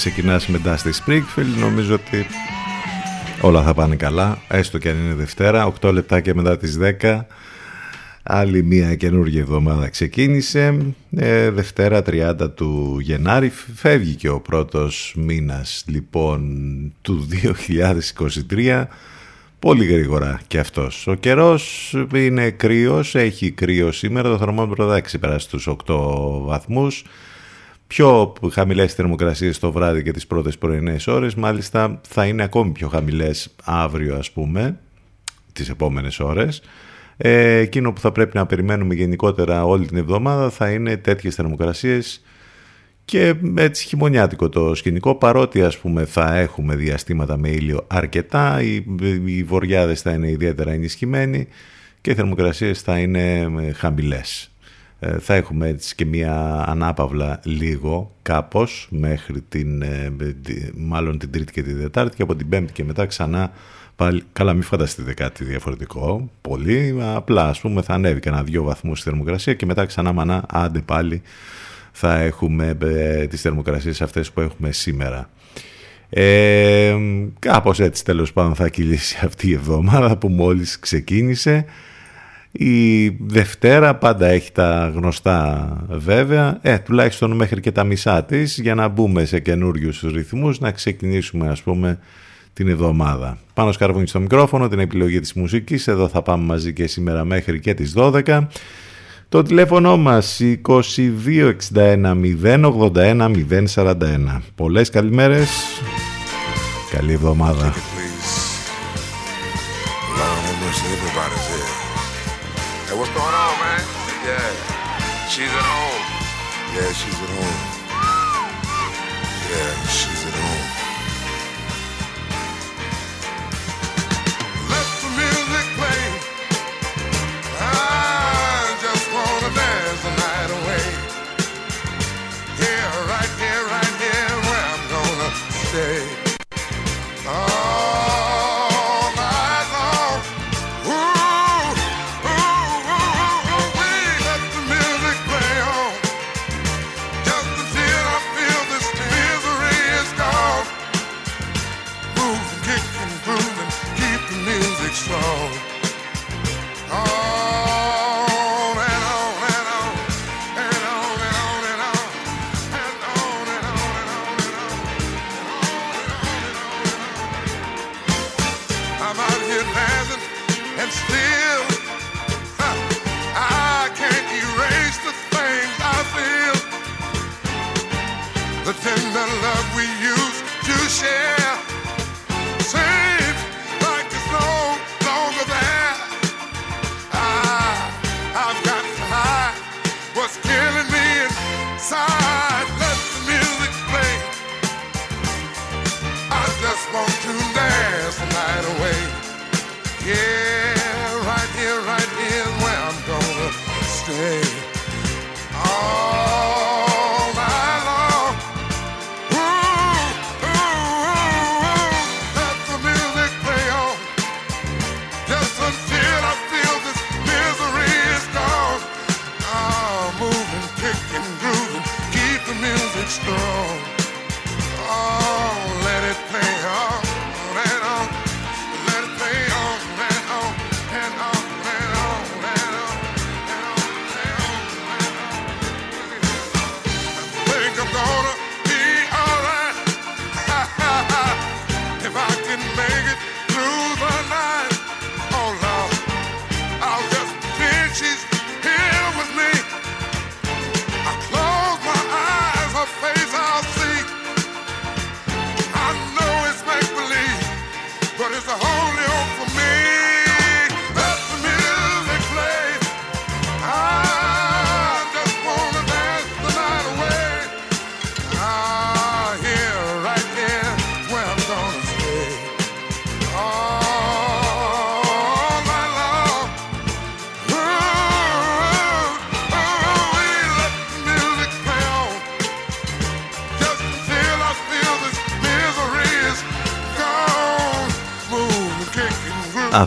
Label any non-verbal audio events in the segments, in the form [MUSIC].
Ξεκινάς μετά στη Springfield. Νομίζω ότι όλα θα πάνε καλά έστω και αν είναι Δευτέρα. 8 λεπτά και μετά τις 10 άλλη μια καινούργια εβδομάδα ξεκίνησε. Ε, Δευτέρα 30 του Γενάρη. Φεύγει και ο πρώτος μήνας λοιπόν του 2023 Πολύ γρήγορα και αυτός. Ο καιρός είναι κρύος, έχει κρύο σήμερα, το θερμόμετρο θα ξεπεράσει τους 8 βαθμούς πιο χαμηλές θερμοκρασίες το βράδυ και τις πρώτες πρωινές ώρες, μάλιστα θα είναι ακόμη πιο χαμηλές αύριο ας πούμε, τις επόμενες ώρες. Ε, εκείνο που θα πρέπει να περιμένουμε γενικότερα όλη την εβδομάδα θα είναι τέτοιες θερμοκρασίες και έτσι χειμωνιάτικο το σκηνικό παρότι ας πούμε θα έχουμε διαστήματα με ήλιο αρκετά οι, οι βοριάδες θα είναι ιδιαίτερα ενισχυμένοι και οι θερμοκρασίες θα είναι χαμηλές. Ε, θα έχουμε έτσι και μια ανάπαυλα λίγο κάπως μέχρι την, ε, μάλλον την Τρίτη και την Δετάρτη και από την Πέμπτη και μετά ξανά πάλι, καλά μην φανταστείτε κάτι διαφορετικό πολύ, απλά ας πούμε θα ανέβει κανένα δύο βαθμούς η θερμοκρασία και μετά ξανά μανά άντε πάλι θα έχουμε ε, τις θερμοκρασίες αυτές που έχουμε σήμερα. Ε, κάπως έτσι τέλος πάντων θα κυλήσει αυτή η εβδομάδα που μόλις ξεκίνησε. Η Δευτέρα πάντα έχει τα γνωστά βέβαια, ε, τουλάχιστον μέχρι και τα μισά της, για να μπούμε σε καινούριους ρυθμούς, να ξεκινήσουμε ας πούμε την εβδομάδα. Πάνω σκαρβούνι στο μικρόφωνο, την επιλογή της μουσικής, εδώ θα πάμε μαζί και σήμερα μέχρι και τις 12. Το τηλέφωνο μας 2261 081 041. Πολλές καλημέρες. Καλή εβδομάδα. Yeah, she's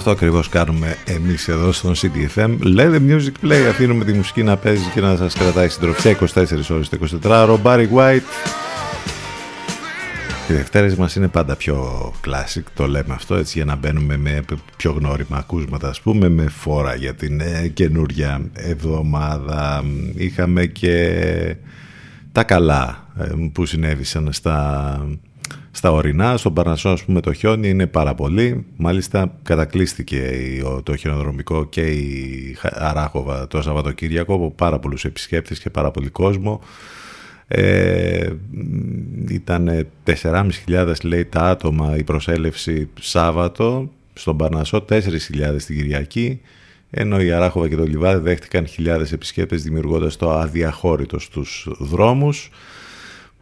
Αυτό ακριβώς κάνουμε εμείς εδώ στον CDFM. Let the music play. Αφήνουμε τη μουσική να παίζει και να σας κρατάει συντροφιά 24 ώρες το 24 Ο Barry White. Οι Δευτέρες μας είναι πάντα πιο classic, το λέμε αυτό έτσι για να μπαίνουμε με πιο γνώριμα ακούσματα ας πούμε με φόρα για την ε, καινούρια εβδομάδα. Είχαμε και τα καλά ε, που συνέβησαν στα στα ορεινά, στον Παρνασσό ας πούμε το χιόνι είναι πάρα πολύ. Μάλιστα κατακλείστηκε το χιονοδρομικό και η Αράχοβα το Σαββατοκύριακο από πάρα πολλούς επισκέπτες και πάρα πολύ κόσμο. Ε, ήταν 4.500 λέει τα άτομα η προσέλευση Σάββατο στον Παρνασσό, 4.000 την Κυριακή ενώ η Αράχοβα και το Λιβάδι δέχτηκαν χιλιάδες επισκέπτες δημιουργώντας το αδιαχώρητο στους δρόμους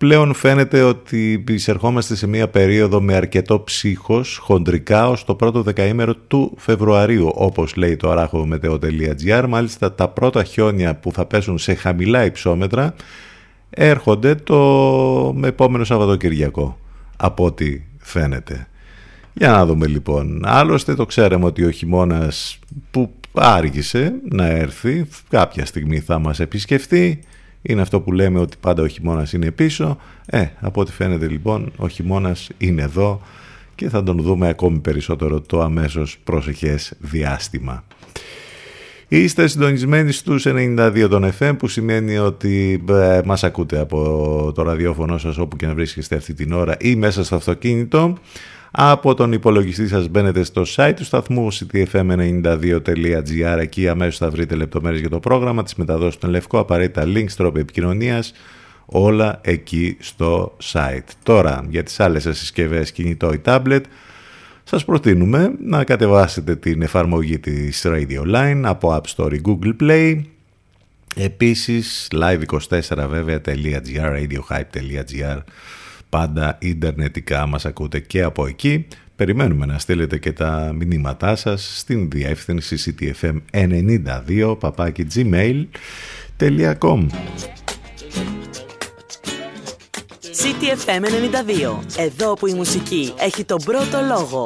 πλέον φαίνεται ότι εισερχόμαστε σε μια περίοδο με αρκετό ψύχος χοντρικά ως το πρώτο δεκαήμερο του Φεβρουαρίου όπως λέει το αράχοβομετeo.gr μάλιστα τα πρώτα χιόνια που θα πέσουν σε χαμηλά υψόμετρα έρχονται το επόμενο Σαββατοκυριακό από ό,τι φαίνεται. Για να δούμε λοιπόν. Άλλωστε το ξέραμε ότι ο χειμώνας που άργησε να έρθει κάποια στιγμή θα μας επισκεφτεί είναι αυτό που λέμε ότι πάντα ο χειμώνας είναι πίσω. Ε, από ό,τι φαίνεται λοιπόν ο χειμώνας είναι εδώ και θα τον δούμε ακόμη περισσότερο το αμέσως προσεχές διάστημα. Είστε συντονισμένοι στους 92 των FM που σημαίνει ότι ε, μας ακούτε από το ραδιόφωνο σας όπου και να βρίσκεστε αυτή την ώρα ή μέσα στο αυτοκίνητο από τον υπολογιστή σας μπαίνετε στο site του σταθμού ctfm92.gr εκεί αμέσως θα βρείτε λεπτομέρειες για το πρόγραμμα, τις μεταδόσεις στον Λευκό, απαραίτητα links, τρόπο επικοινωνίας, όλα εκεί στο site. Τώρα για τις άλλες σας συσκευές κινητό ή tablet σας προτείνουμε να κατεβάσετε την εφαρμογή της Radio Line από App Store ή Google Play. Επίσης live24 βέβαια.gr, radiohype.gr πάντα ιντερνετικά μας ακούτε και από εκεί. Περιμένουμε να στείλετε και τα μηνύματά σας στην διεύθυνση ctfm92 παπάκι gmail.com CTFM 92. Εδώ που η μουσική έχει τον πρώτο λόγο.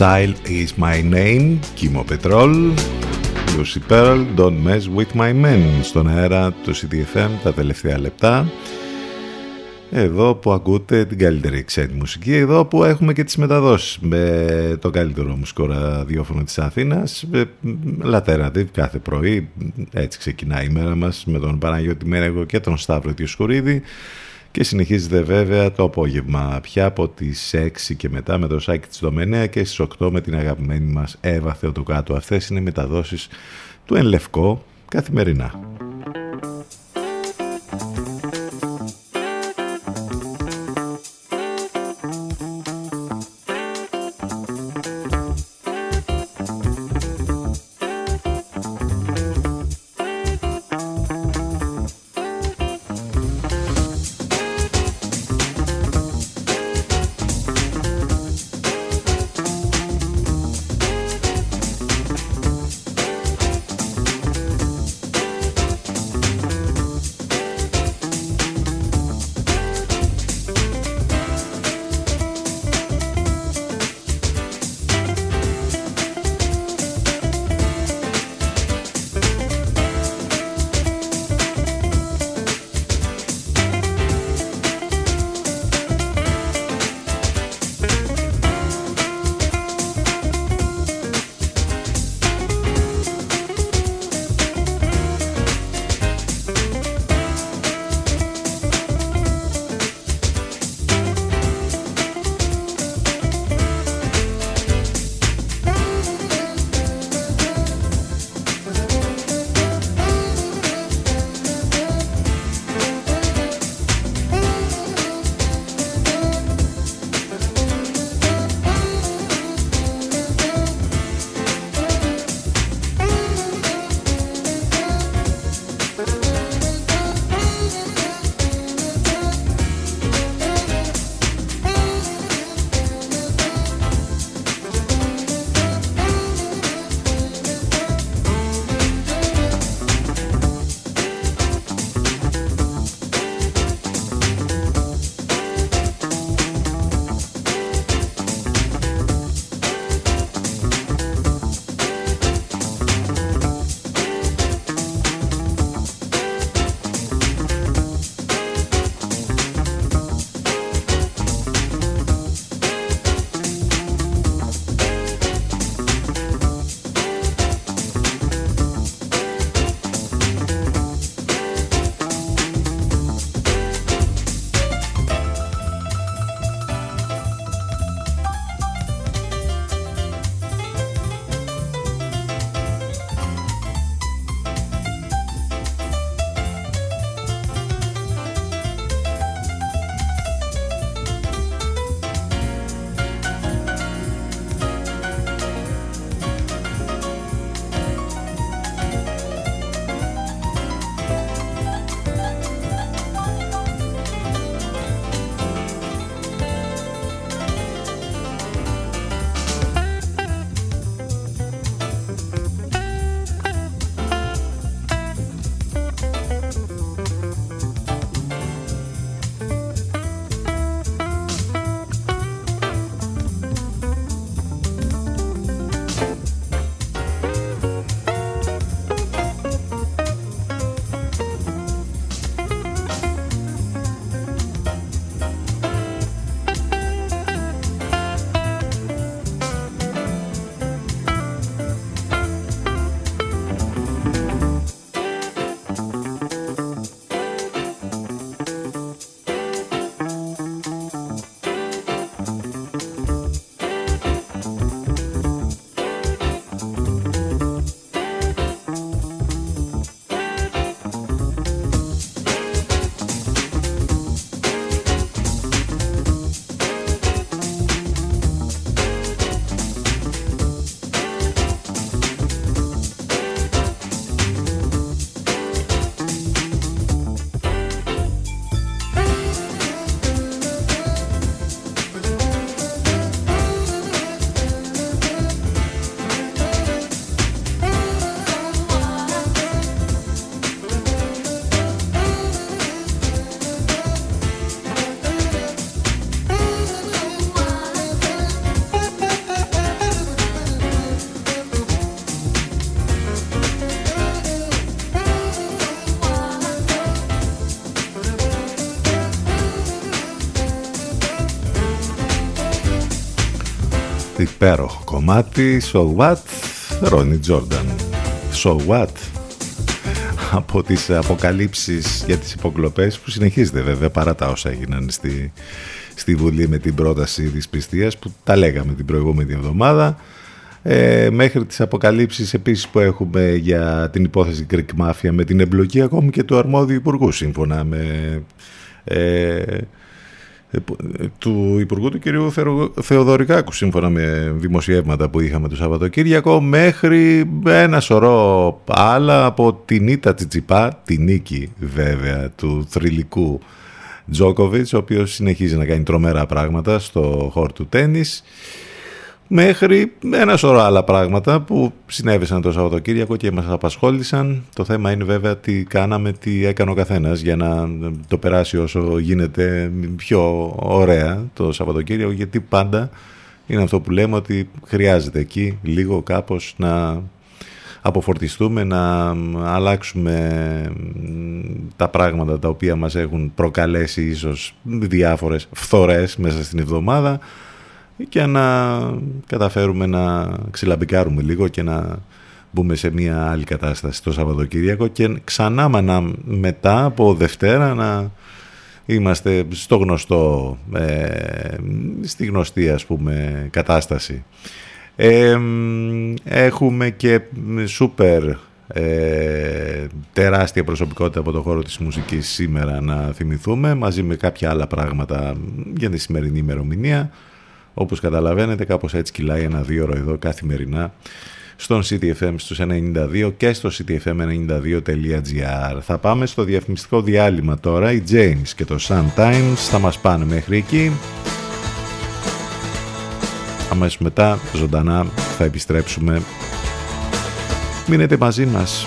Child is my name, Κίμο Πετρόλ, Lucy Pearl, Don't mess with my men, στον αέρα του CDFM τα τελευταία λεπτά. Εδώ που ακούτε την καλύτερη ξένη μουσική, εδώ που έχουμε και τις μεταδόσεις με το καλύτερο μουσικό ραδιόφωνο της Αθήνας, Λατέρα κάθε πρωί, έτσι ξεκινάει η μέρα μας με τον Παναγιώτη Μέρεγο και τον Σταύρο Τιοσκουρίδη και συνεχίζεται βέβαια το απόγευμα πια από τις 6 και μετά με το σάκι της Δομενέα και στις 8 με την αγαπημένη μας Εύα Θεοτοκάτου. Αυτές είναι οι μεταδόσεις του Ενλευκό καθημερινά. Υπέροχο κομμάτι So What Ronnie Jordan So What από τις αποκαλύψεις για τις υποκλοπές που συνεχίζεται βέβαια παρά τα όσα έγιναν στη, στη Βουλή με την πρόταση της πιστείας που τα λέγαμε την προηγούμενη εβδομάδα. Ε, μέχρι τις αποκαλύψεις επίσης που έχουμε για την υπόθεση Greek Mafia με την εμπλοκή ακόμη και του αρμόδιου υπουργού σύμφωνα με ε, του Υπουργού του κ. Θεοδωρικάκου σύμφωνα με δημοσιεύματα που είχαμε το Σαββατοκύριακο μέχρι ένα σωρό άλλα από την ήττα Τσιτσιπά, τη νίκη βέβαια του θρηλυκού Τζόκοβιτς ο οποίος συνεχίζει να κάνει τρομερά πράγματα στο χώρο του τέννις μέχρι ένα σωρό άλλα πράγματα που συνέβησαν το Σαββατοκύριακο και μας απασχόλησαν. Το θέμα είναι βέβαια τι κάναμε, τι έκανε ο καθένας για να το περάσει όσο γίνεται πιο ωραία το Σαββατοκύριακο γιατί πάντα είναι αυτό που λέμε ότι χρειάζεται εκεί λίγο κάπως να αποφορτιστούμε, να αλλάξουμε τα πράγματα τα οποία μας έχουν προκαλέσει ίσως διάφορες φθορές μέσα στην εβδομάδα και να καταφέρουμε να ξυλαμπικάρουμε λίγο και να μπούμε σε μια άλλη κατάσταση το Σαββατοκύριακο και ξανά μετά από Δευτέρα να είμαστε στο γνωστό, ε, στη γνωστή ας πούμε κατάσταση. Ε, έχουμε και σούπερ ε, τεράστια προσωπικότητα από το χώρο της μουσικής σήμερα να θυμηθούμε μαζί με κάποια άλλα πράγματα για τη σημερινή ημερομηνία. Όπως καταλαβαίνετε κάπως έτσι κυλάει ένα δύο ώρο εδώ καθημερινά στον CTFM στους 92 και στο ctfm92.gr. Θα πάμε στο διαφημιστικό διάλειμμα τώρα. Οι James και το Sun Times θα μας πάνε μέχρι εκεί. Αμέσως μετά ζωντανά θα επιστρέψουμε. Μείνετε μαζί μας.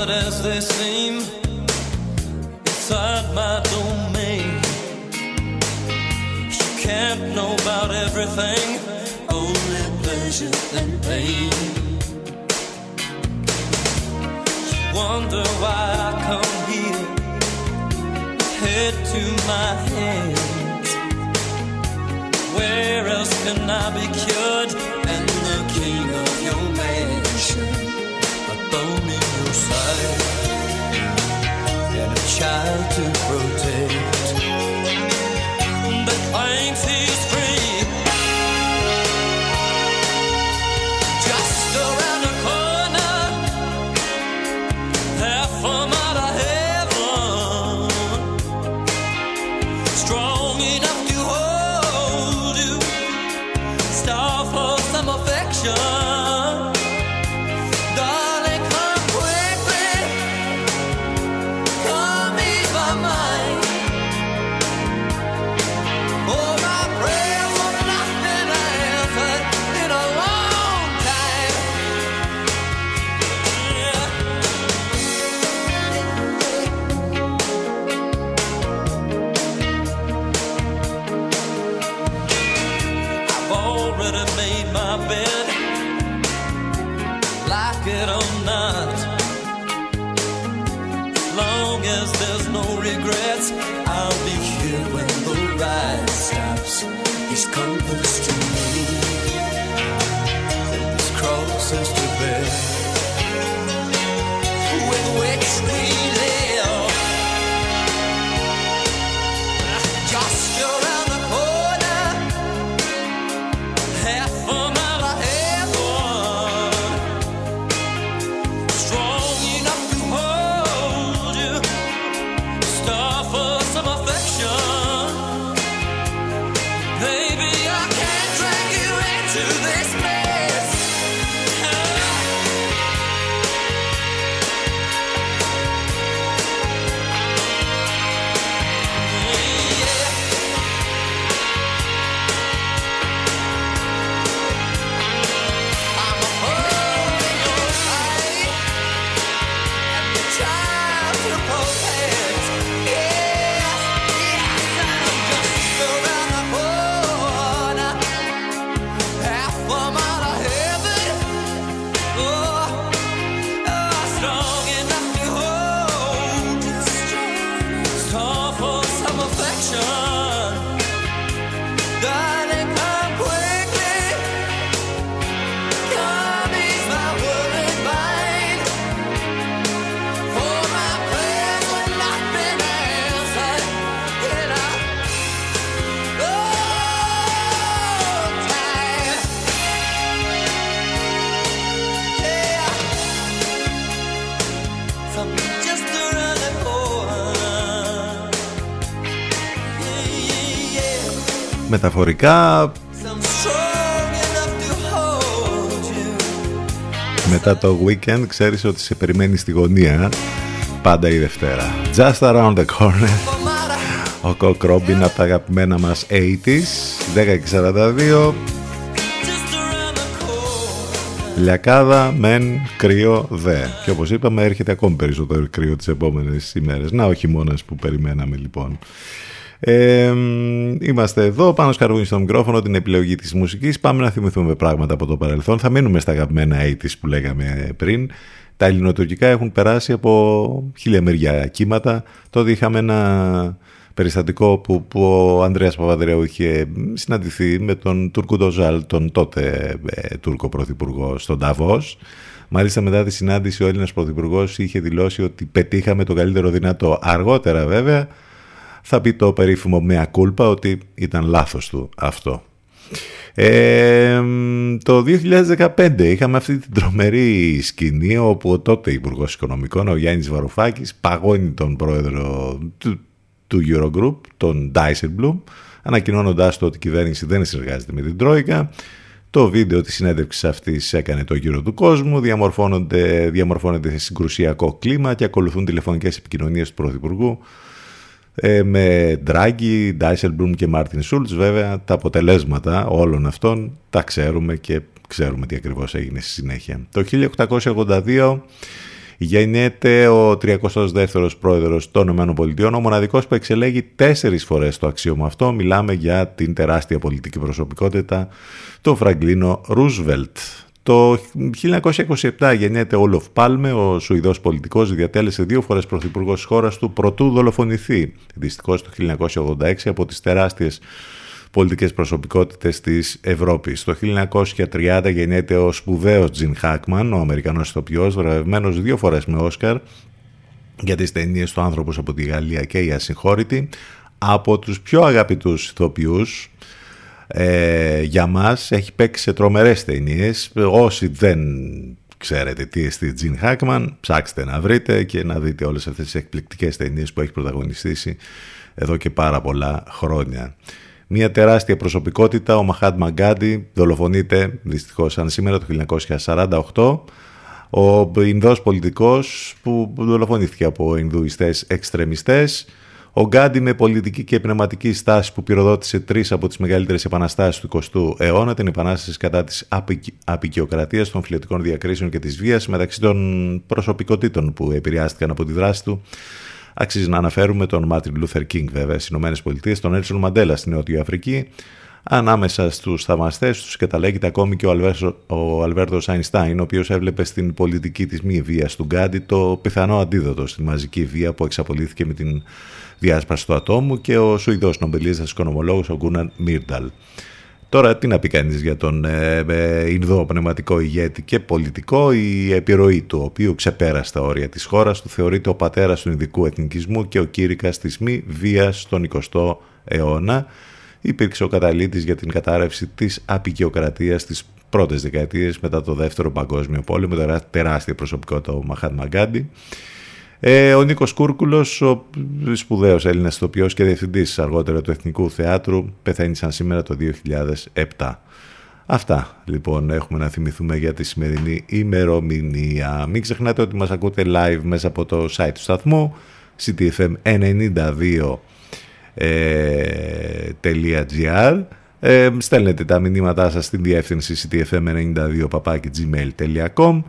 Aren't as they seem inside my domain. She can't know about everything, only pleasure and pain. She wonder why I come here, head to my hands. Where else can I be cured? And the king of your mansion side and a child to protect. That claims he's Μεταφορικά, I'm strong enough to hold you. μετά το weekend, ξέρεις ότι σε περιμένει στη γωνία. Πάντα η Δευτέρα. Just around the corner. No matter Ο Κοκ Ρόμπιν από τα αγαπημένα μας 80s, 10 και 42. just around the corner. Λιακάδα, μεν, κρύο, δε. Και όπως είπαμε έρχεται ακόμη περισσότερο κρύο τις επόμενες ημέρες. Να ο χειμώνας που περιμέναμε λοιπόν. Ε, μ, είμαστε εδώ, πάνω σκαρβούνι στο μικρόφωνο, την επιλογή της μουσικής. Πάμε να θυμηθούμε πράγματα από το παρελθόν. Θα μείνουμε στα αγαπημένα 80s που λέγαμε πριν. Τα ελληνοτουρκικά έχουν περάσει από χίλια μεριά κύματα. Τότε είχαμε ένα περιστατικό που, που ο Ανδρέας Παπαδρέου είχε συναντηθεί με τον Τούρκο Ντοζάλ, τον τότε ε, Τούρκο Πρωθυπουργό, στον Ταβός. Μάλιστα μετά τη συνάντηση ο Έλληνας Πρωθυπουργός είχε δηλώσει ότι πετύχαμε το καλύτερο δυνατό. Αργότερα βέβαια θα πει το περίφημο μea culpa ότι ήταν λάθος του αυτό. Ε, το 2015 είχαμε αυτή την τρομερή σκηνή όπου ο τότε Υπουργός Οικονομικών, ο Γιάννης Βαρουφάκης, παγώνει τον πρόεδρο του, του Eurogroup, τον Dijsselbloem, ανακοινώνοντάς το ότι η κυβέρνηση δεν συνεργάζεται με την Τρόικα. Το βίντεο της συνέντευξης αυτής έκανε το γύρο του κόσμου, διαμορφώνονται, διαμορφώνεται σε συγκρουσιακό κλίμα και ακολουθούν τηλεφωνικές επικοινωνίες του Πρωθυπουργού ε, με Ντράγκη, Ντάισελμπλουμ και Μάρτιν Σούλτς βέβαια τα αποτελέσματα όλων αυτών τα ξέρουμε και ξέρουμε τι ακριβώς έγινε στη συνέχεια. Το 1882 γεννιέται ο 32ος πρόεδρος των ΗΠΑ, ο μοναδικός που εξελέγει τέσσερις φορές το αξίωμα αυτό. Μιλάμε για την τεράστια πολιτική προσωπικότητα, τον Φραγκλίνο Ρούσβελτ. Το 1927 γεννιέται ο Όλοφ Πάλμε, ο Σουηδός πολιτικός, διατέλεσε δύο φορές πρωθυπουργός της χώρας του προτού δολοφονηθεί. Δυστυχώς το 1986 από τις τεράστιες πολιτικές προσωπικότητες της Ευρώπης. Το 1930 γεννιέται ο σπουδαίος Τζιν Χάκμαν, ο Αμερικανός ηθοποιός, βραβευμένος δύο φορές με Όσκαρ για τις ταινίες του άνθρωπος από τη Γαλλία και η Ασυγχώρητη. Από τους πιο αγαπητούς ηθοποιούς ε, για μας έχει παίξει σε τρομερές ταινίες. Όσοι δεν ξέρετε τι εστί Τζιν Χάκμαν, ψάξτε να βρείτε και να δείτε όλες αυτές τις εκπληκτικές ταινίες που έχει πρωταγωνιστήσει εδώ και πάρα πολλά χρόνια. Μια τεράστια προσωπικότητα, ο Μαχάτ Μαγκάντι, δολοφονείται δυστυχώς σαν σήμερα το 1948. Ο Ινδός πολιτικός που δολοφονήθηκε από Ινδουιστές εξτρεμιστές. Ο Γκάντι με πολιτική και πνευματική στάση που πυροδότησε τρεις από τις μεγαλύτερες επαναστάσεις του 20ου αιώνα, την επανάσταση κατά της απεικιοκρατίας, των φιλετικών διακρίσεων και της βίας μεταξύ των προσωπικότητων που επηρεάστηκαν από τη δράση του. Αξίζει να αναφέρουμε τον Μάρτιν Λούθερ Κίνγκ βέβαια στις ΗΠΑ, τον Νέλσον Μαντέλα στην Νότια Αφρική. Ανάμεσα στους θαυμαστές τους καταλέγεται ακόμη και ο, Αλβέρσο, ο Αλβέρτος Αϊνστάιν, ο οποίος έβλεπε στην πολιτική της μη βία του Γκάντι το πιθανό αντίδοτο στη μαζική βία που εξαπολύθηκε με την διάσπαση του ατόμου και ο Σουηδός νομπελίστας οικονομολόγος ο Γκούναρ Μίρνταλ. Τώρα τι να πει κανείς για τον ε, ε, Ινδό πνευματικό ηγέτη και πολιτικό, η επιρροή του, ο οποίος ξεπέρασε τα όρια της χώρας του, θεωρείται ο πατέρας του Ινδικού εθνικισμού και ο κήρυκας της μη βίας στον 20ο αιώνα. Υπήρξε ο καταλήτης για την κατάρρευση της απεικιοκρατίας στις πρώτες δεκαετίες μετά το δεύτερο παγκόσμιο πόλεμο, τεράστια προσωπικότητα ο Μαχάτ Μαγκάντι. Ε, ο Νίκος Κούρκουλος, ο σπουδαίος Έλληνας ηθοποιός και διευθυντής αργότερα του Εθνικού Θεάτρου, πεθαίνει σαν σήμερα το 2007. Αυτά λοιπόν έχουμε να θυμηθούμε για τη σημερινή ημερομηνία. Μην ξεχνάτε ότι μας ακούτε live μέσα από το site του σταθμού ctfm92.gr ε, στέλνετε τα μηνύματά σας στην διεύθυνση ctfm92.gmail.com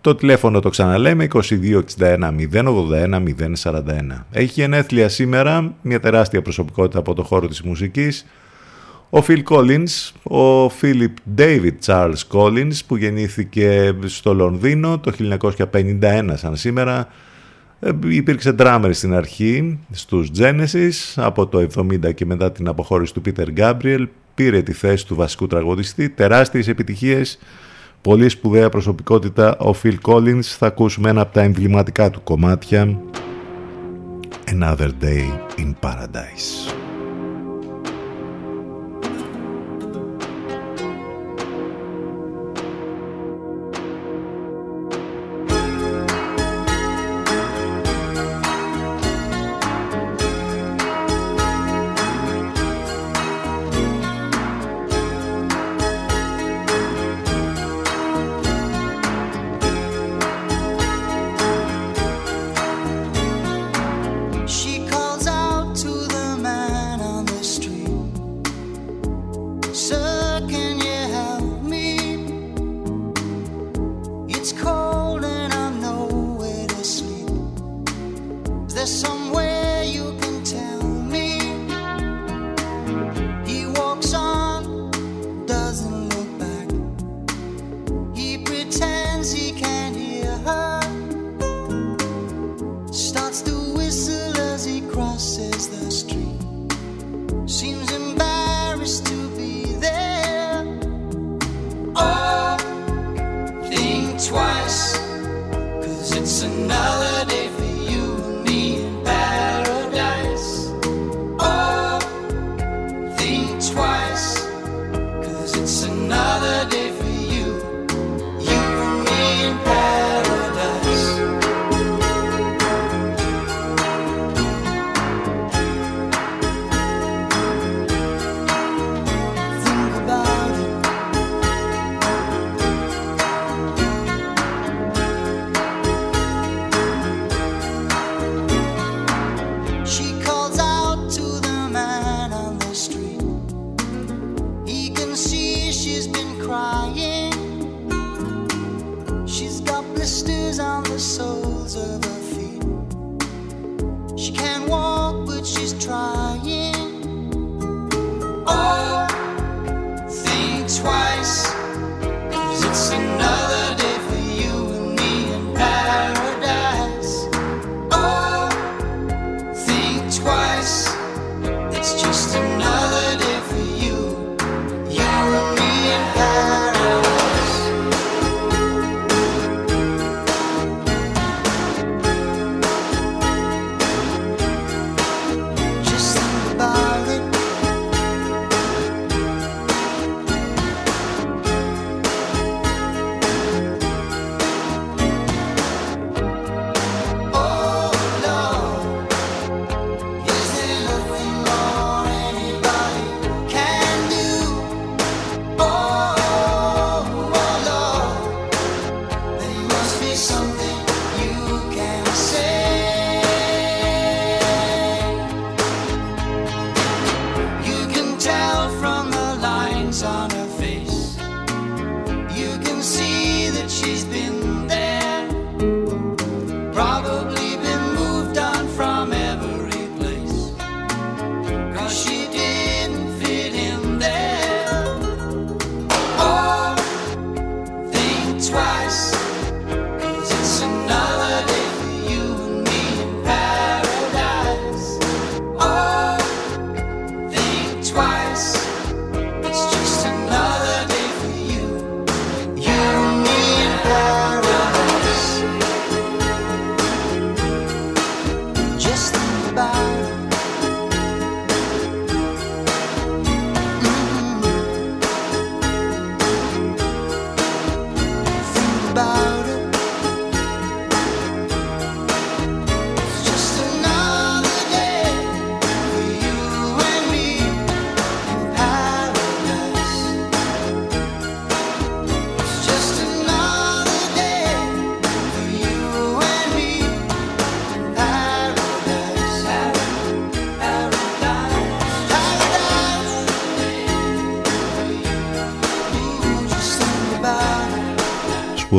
το τηλέφωνο το ξαναλέμε 2261 081 041. Έχει γενέθλια σήμερα μια τεράστια προσωπικότητα από το χώρο της μουσικής Ο Phil Collins, ο Philip David Charles Collins που γεννήθηκε στο Λονδίνο το 1951 σαν σήμερα ε, υπήρξε drummer στην αρχή στους Genesis από το 70 και μετά την αποχώρηση του Peter Gabriel πήρε τη θέση του βασικού τραγουδιστή. Τεράστιες επιτυχίες πολύ σπουδαία προσωπικότητα. Ο Phil Collins θα ακούσουμε ένα από τα εμβληματικά του κομμάτια. Another Day in Paradise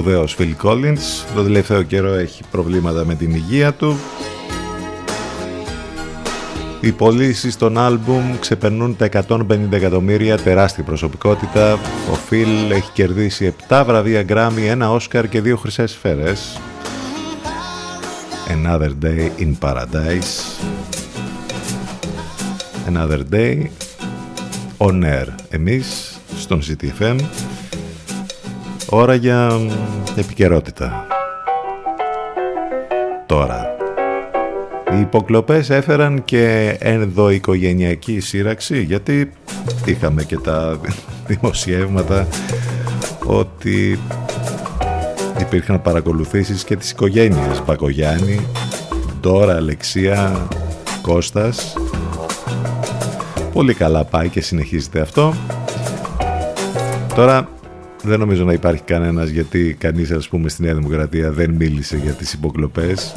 σπουδαίος Phil Collins. Το τελευταίο καιρό έχει προβλήματα με την υγεία του. Οι πωλήσει των άλμπουμ ξεπερνούν τα 150 εκατομμύρια, τεράστια προσωπικότητα. Ο Φιλ έχει κερδίσει 7 βραβεία Grammy, ένα Όσκαρ και δύο χρυσές σφαίρες. Another Day in Paradise. Another Day on air. Εμείς στον CTFM. Ώρα για επικαιρότητα. Τώρα. Οι υποκλοπές έφεραν και ενδοοικογενειακή σύραξη γιατί είχαμε και τα [LAUGHS] δημοσιεύματα ότι υπήρχαν παρακολουθήσεις και τις οικογένειες Μπακογιάννη, Ντόρα, Αλεξία, Κώστας πολύ καλά πάει και συνεχίζεται αυτό τώρα δεν νομίζω να υπάρχει κανένας γιατί κανείς ας πούμε στη Νέα Δημοκρατία δεν μίλησε για τις υποκλοπές.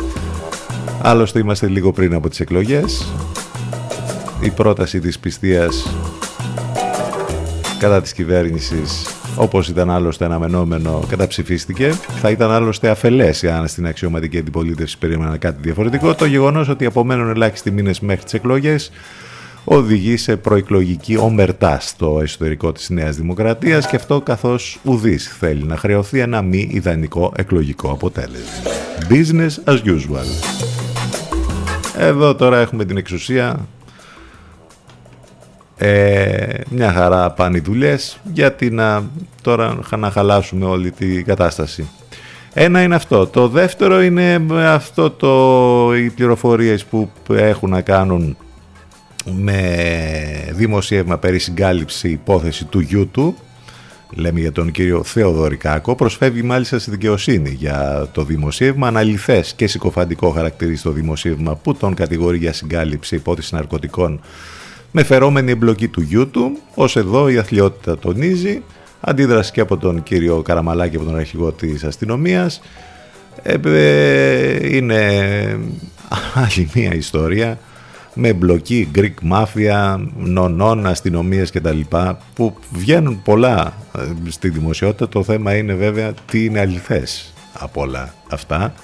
Άλλωστε είμαστε λίγο πριν από τις εκλογές. Η πρόταση της πιστείας κατά της κυβέρνησης όπως ήταν άλλωστε αναμενόμενο καταψηφίστηκε. Θα ήταν άλλωστε αφελές αν στην αξιωματική αντιπολίτευση περίμεναν κάτι διαφορετικό. Το γεγονός ότι απομένουν ελάχιστοι μήνες μέχρι τις εκλογές οδηγεί σε προεκλογική ομερτά στο εσωτερικό της Νέας Δημοκρατίας και αυτό καθώς ουδής θέλει να χρεωθεί ένα μη ιδανικό εκλογικό αποτέλεσμα. Business as usual. Εδώ τώρα έχουμε την εξουσία. Ε, μια χαρά πάνε οι δουλειές γιατί να, τώρα να χαλάσουμε όλη την κατάσταση. Ένα είναι αυτό. Το δεύτερο είναι αυτό το, οι πληροφορίες που έχουν να κάνουν με δημοσίευμα περί συγκάλυψη υπόθεση του YouTube λέμε για τον κύριο Θεοδωρικάκο, προσφεύγει μάλιστα στη δικαιοσύνη για το δημοσίευμα. Αναλυθές και συκοφαντικό χαρακτηρίζει το δημοσίευμα που τον κατηγορεί για συγκάλυψη υπόθεση ναρκωτικών με φερόμενη εμπλοκή του YouTube. Ω εδώ η αθλειότητα τονίζει. Αντίδραση και από τον κύριο Καραμαλάκη, από τον αρχηγό της αστυνομίας. Ε, ε, είναι άλλη μία ιστορία με εμπλοκή Greek Mafia, νονών, αστυνομίες κτλ. που βγαίνουν πολλά ε, στη δημοσιότητα. Το θέμα είναι βέβαια τι είναι αληθές από όλα αυτά.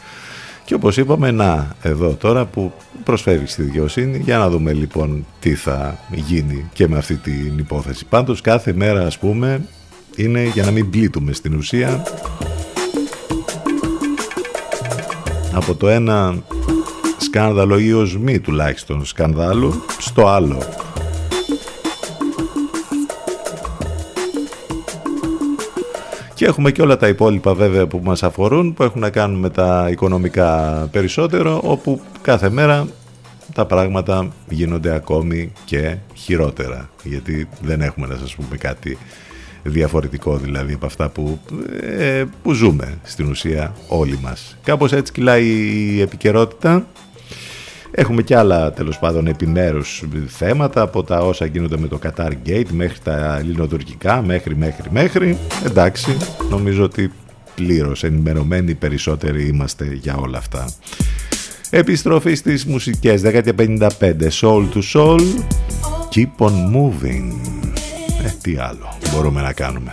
Και όπως είπαμε, να, εδώ τώρα που προσφεύγει στη δικαιοσύνη, για να δούμε λοιπόν τι θα γίνει και με αυτή την υπόθεση. Πάντως κάθε μέρα ας πούμε είναι για να μην πλήττουμε στην ουσία από το ένα σκάνδαλο ή ως μη τουλάχιστον σκανδάλου στο άλλο. Και έχουμε και όλα τα υπόλοιπα βέβαια που μας αφορούν που έχουν να κάνουν με τα οικονομικά περισσότερο όπου κάθε μέρα τα πράγματα γίνονται ακόμη και χειρότερα γιατί δεν έχουμε να σας πούμε κάτι διαφορετικό δηλαδή από αυτά που, ε, που ζούμε στην ουσία όλοι μας. Κάπως έτσι κυλάει η επικαιρότητα Έχουμε και άλλα τέλος πάντων επιμέρους θέματα από τα όσα γίνονται με το Qatar Gate μέχρι τα ελληνοτουρκικά μέχρι μέχρι μέχρι. Εντάξει, νομίζω ότι πλήρως ενημερωμένοι περισσότεροι είμαστε για όλα αυτά. Επιστροφή στις μουσικές 1055 Soul to Soul Keep on moving ε, Τι άλλο μπορούμε να κάνουμε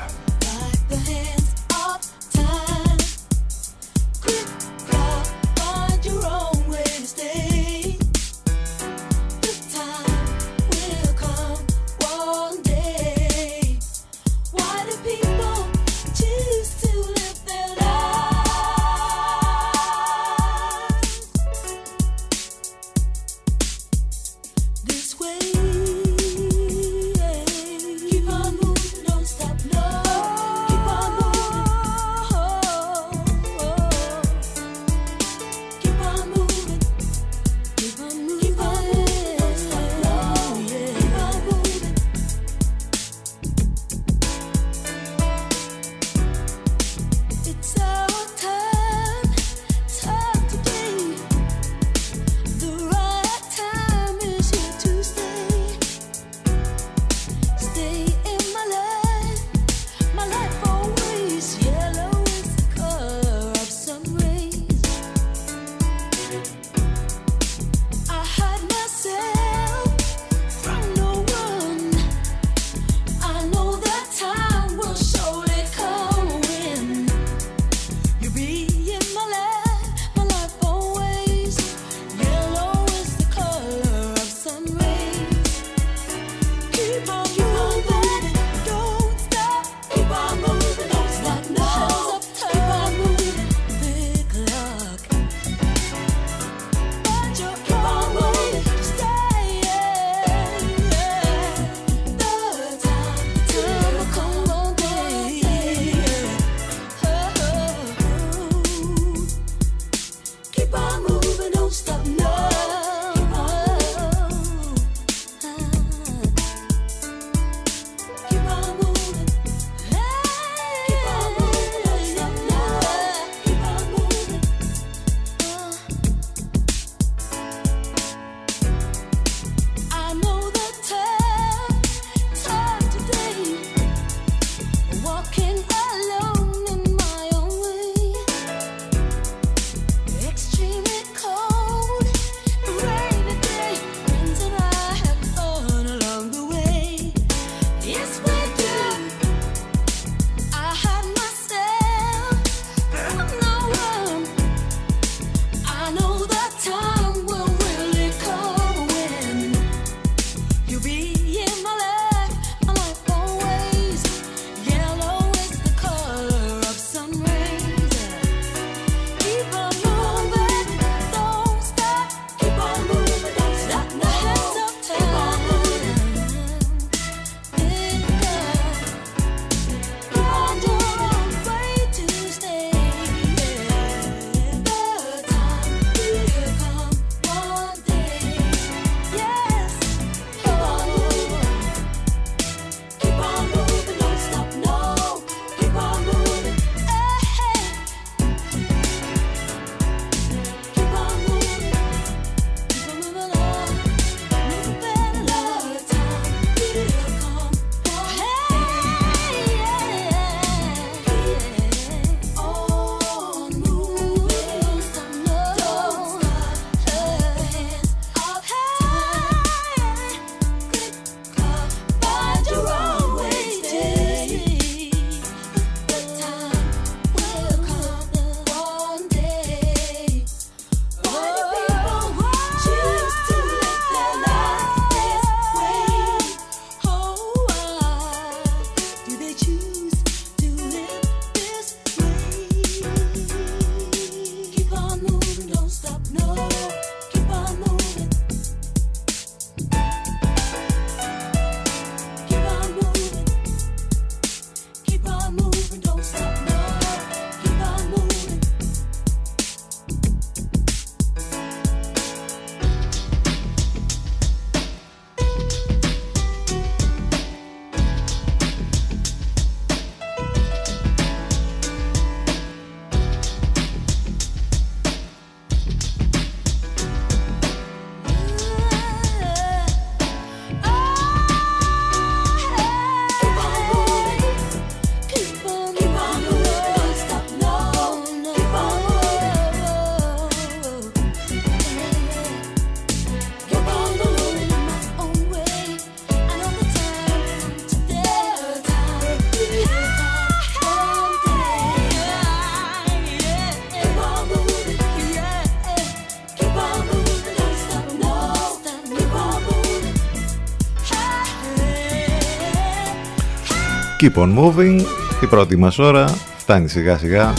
Keep on moving. Η πρώτη μας ώρα φτάνει σιγά σιγά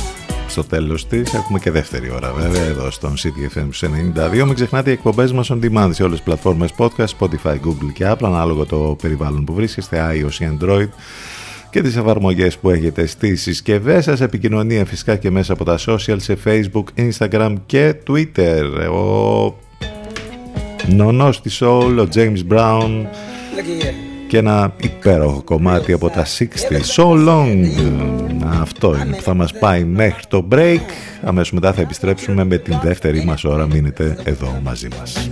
στο τέλος της. Έχουμε και δεύτερη ώρα βέβαια εδώ στον CTFM 92. Μην ξεχνάτε οι εκπομπές μας on demand σε όλες τις πλατφόρμες podcast, Spotify, Google και Apple ανάλογο το περιβάλλον που βρίσκεστε, iOS ή Android και τις εφαρμογές που έχετε στις συσκευές σας επικοινωνία φυσικά και μέσα από τα social σε Facebook, Instagram και Twitter ο Νονός της Soul, ο James Brown και ένα υπέροχο κομμάτι από τα 60 So Long. Αυτό είναι που θα μας πάει μέχρι το break. Αμέσως μετά θα επιστρέψουμε με την δεύτερη μας ώρα. Μείνετε εδώ μαζί μας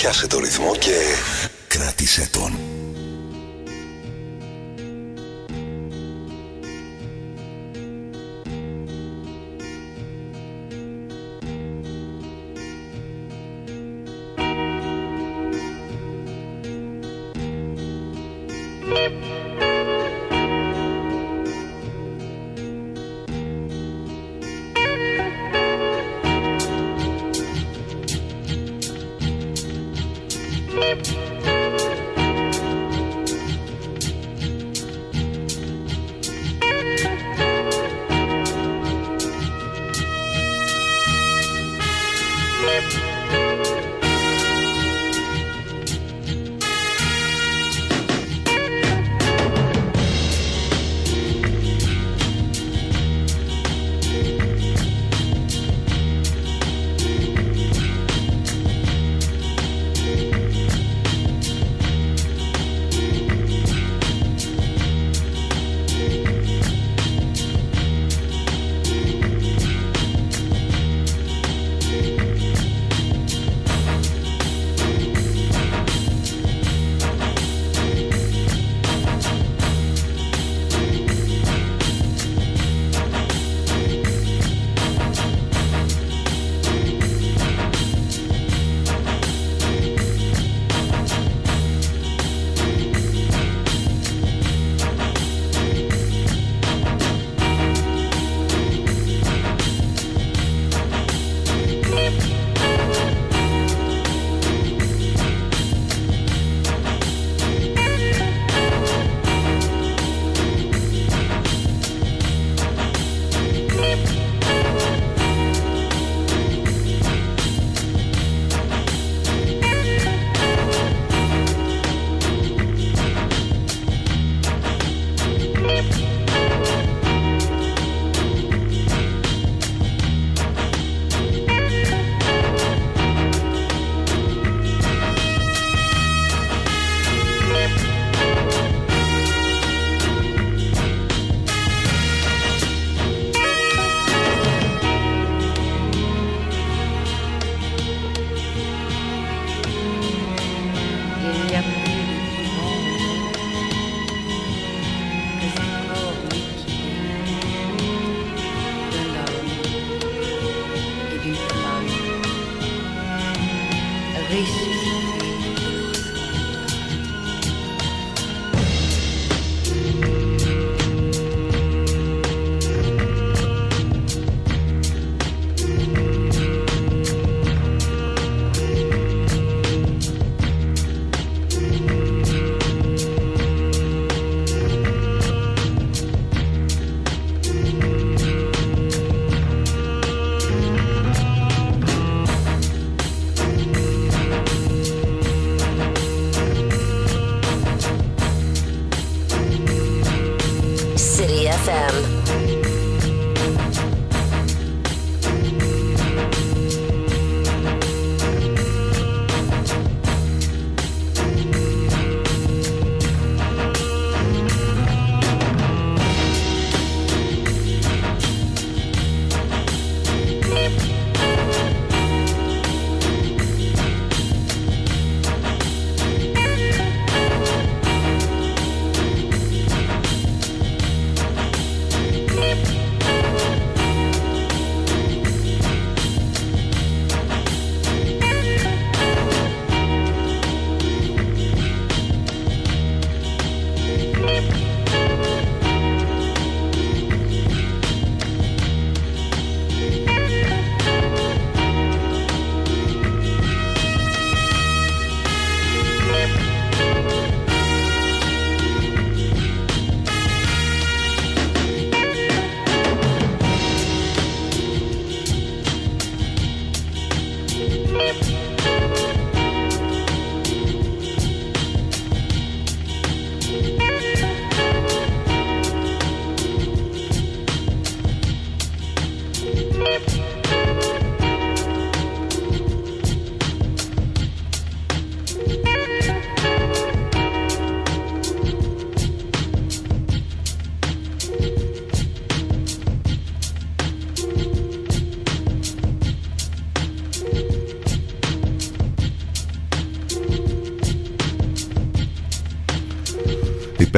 Πιάσε το ρυθμό και you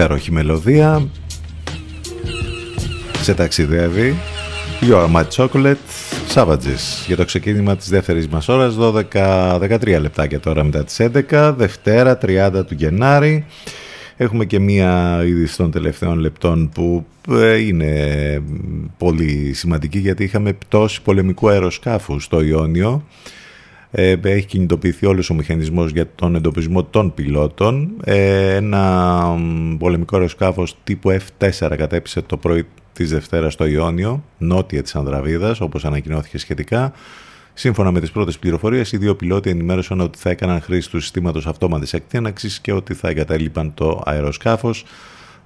Υπέροχη μελωδία. Σε ταξιδεύει. You are my chocolate Savages. Για το ξεκίνημα της δεύτερης μας ώρας 12, 13 λεπτάκια τώρα μετά τις 11 Δευτέρα 30 του Γενάρη. Έχουμε και μία είδηση των τελευταίων λεπτών που ε, είναι πολύ σημαντική γιατί είχαμε πτώση πολεμικού αεροσκάφου στο Ιόνιο ε, έχει κινητοποιηθεί όλος ο μηχανισμός για τον εντοπισμό των πιλότων. Ε, ένα πολεμικό αεροσκάφος τύπου F4 κατέπισε το πρωί της Δευτέρας στο Ιόνιο, νότια της Ανδραβίδας, όπως ανακοινώθηκε σχετικά. Σύμφωνα με τις πρώτες πληροφορίες, οι δύο πιλότοι ενημέρωσαν ότι θα έκαναν χρήση του συστήματος αυτόματης εκτείναξης και ότι θα εγκατέλειπαν το αεροσκάφος.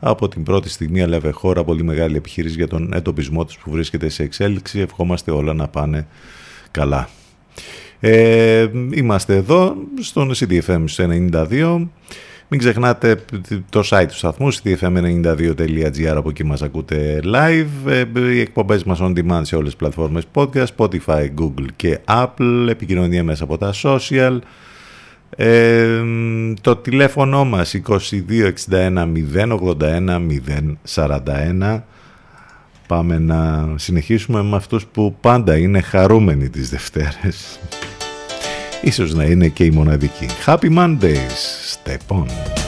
Από την πρώτη στιγμή έλαβε χώρα πολύ μεγάλη επιχείρηση για τον εντοπισμό τους που βρίσκεται σε εξέλιξη. Ευχόμαστε όλα να πάνε καλά. Ε, είμαστε εδώ στον CDFM 92. Μην ξεχνάτε το site του σταθμού cdfm92.gr από εκεί μας ακούτε live. Ε, οι εκπομπές μας on demand σε όλες τις πλατφόρμες podcast, Spotify, Google και Apple. Επικοινωνία μέσα από τα social. Ε, το τηλέφωνο μας 2261 081 041 Πάμε να συνεχίσουμε με αυτούς που πάντα είναι χαρούμενοι τις Δευτέρες. Ίσως να είναι και η μοναδική. Happy Mondays, step on.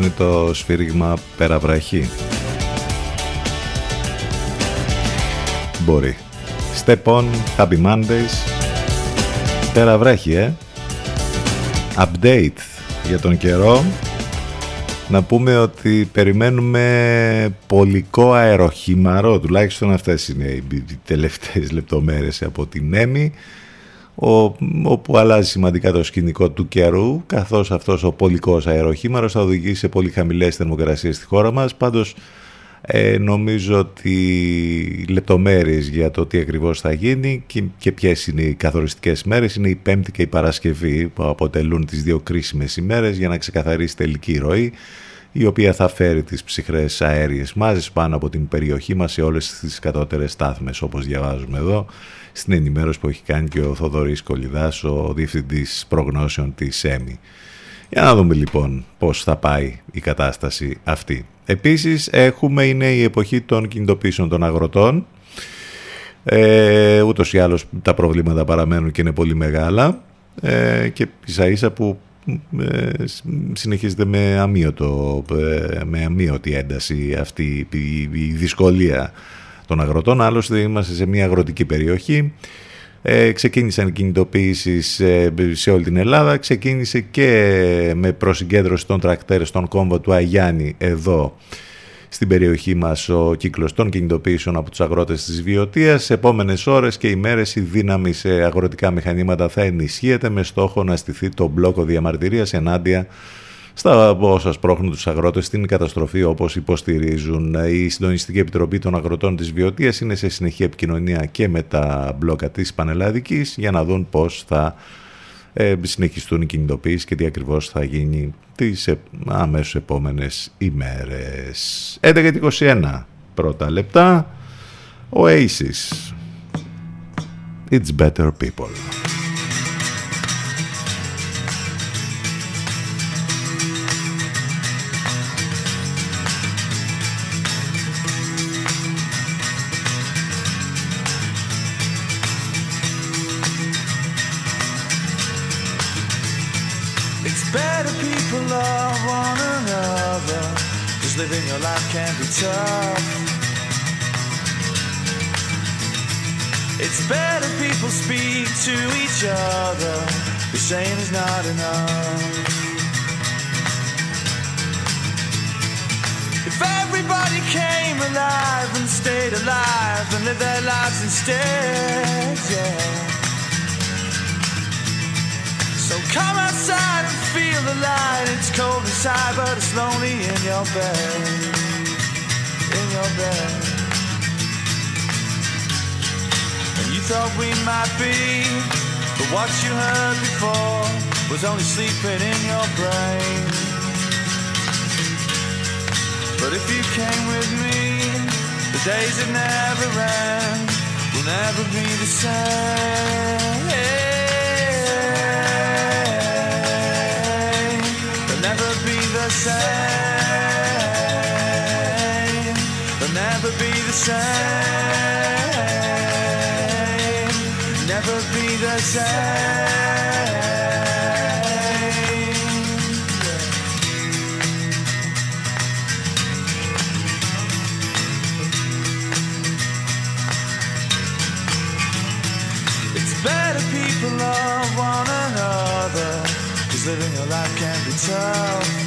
Είναι το σφύριγμα περαβραχή. Μπορεί. Step on, Happy Mondays. Περαβράχει, ε. Update για τον καιρό. Να πούμε ότι περιμένουμε πολικό αεροχήμαρο, τουλάχιστον αυτές είναι οι τελευταίες λεπτομέρειες από την ΕΜΗ όπου αλλάζει σημαντικά το σκηνικό του καιρού, καθώς αυτός ο πολικός αεροχήμαρος θα οδηγήσει σε πολύ χαμηλές θερμοκρασίες στη χώρα μας. Πάντως ε, νομίζω ότι λεπτομέρειες για το τι ακριβώς θα γίνει και, και ποιες είναι οι καθοριστικές μέρες είναι η Πέμπτη και η Παρασκευή που αποτελούν τις δύο κρίσιμες ημέρες για να ξεκαθαρίσει τελική ροή η οποία θα φέρει τις ψυχρές αέριες μάζες πάνω από την περιοχή μας σε όλες τις κατώτερες στάθμες όπως διαβάζουμε εδώ στην ενημέρωση που έχει κάνει και ο Θοδωρής Κολυδάς, ο διευθυντής προγνώσεων της ΕΜΗ. Για να δούμε λοιπόν πώς θα πάει η κατάσταση αυτή. Επίσης έχουμε, είναι η εποχή των κινητοποίησεων των αγροτών. Ε, ούτως ή άλλως τα προβλήματα παραμένουν και είναι πολύ μεγάλα ε, και ίσα ίσα που ε, συνεχίζεται με, αμύωτο, ε, με αμύωτη ένταση αυτή η δυσκολία των αγροτών. Άλλωστε είμαστε σε μια αγροτική περιοχή. Ε, ξεκίνησαν οι κινητοποιήσεις ε, σε όλη την Ελλάδα. Ξεκίνησε και με προσυγκέντρωση των τρακτέρ στον κόμβο του Αγιάννη εδώ στην περιοχή μας ο κύκλος των κινητοποιήσεων από τους αγρότες της Βιωτίας. Σε επόμενες ώρες και ημέρες η δύναμη σε αγροτικά μηχανήματα θα ενισχύεται με στόχο να στηθεί το μπλόκο διαμαρτυρίας ενάντια στα όσα σπρώχνουν τους αγρότες στην καταστροφή όπως υποστηρίζουν. Η Συντονιστική Επιτροπή των Αγροτών της Βιωτίας είναι σε συνεχή επικοινωνία και με τα μπλόκα της Πανελλαδικής για να δουν πώς θα ε, συνεχιστούν οι κινητοποιήσεις και τι ακριβώς θα γίνει τις ε, αμέσως επόμενες ημέρες. 11.21 πρώτα λεπτά. Oasis. It's better people. Be tough. It's better people speak to each other. The saying is not enough. If everybody came alive and stayed alive and live their lives instead, yeah. So come outside and feel the light. It's cold inside, but it's lonely in your bed. Your bed. And you thought we might be, but what you heard before was only sleeping in your brain. But if you came with me, the days that never end will never be the same. They'll never be the same. Same. Never be the same. It's better people love one another. Cause living your life can be tough.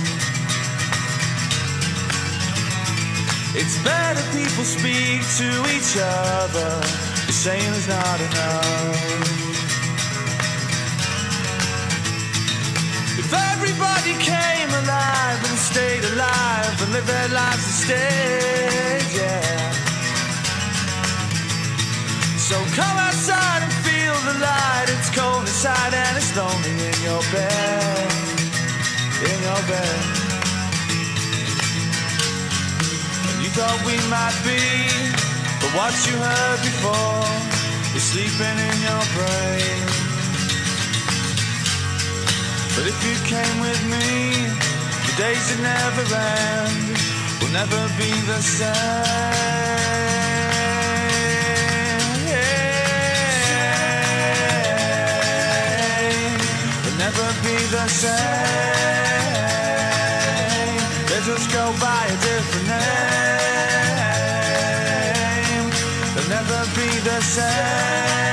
It's better people speak to each other. The saying is not enough. If everybody came alive and stayed alive and lived their lives instead, yeah. So come outside and feel the light. It's cold inside and it's lonely in your bed. In your bed. Thought we might be, but what you heard before is sleeping in your brain. But if you came with me, the days that never end will never be the same. Never be the same. They just go by a different side.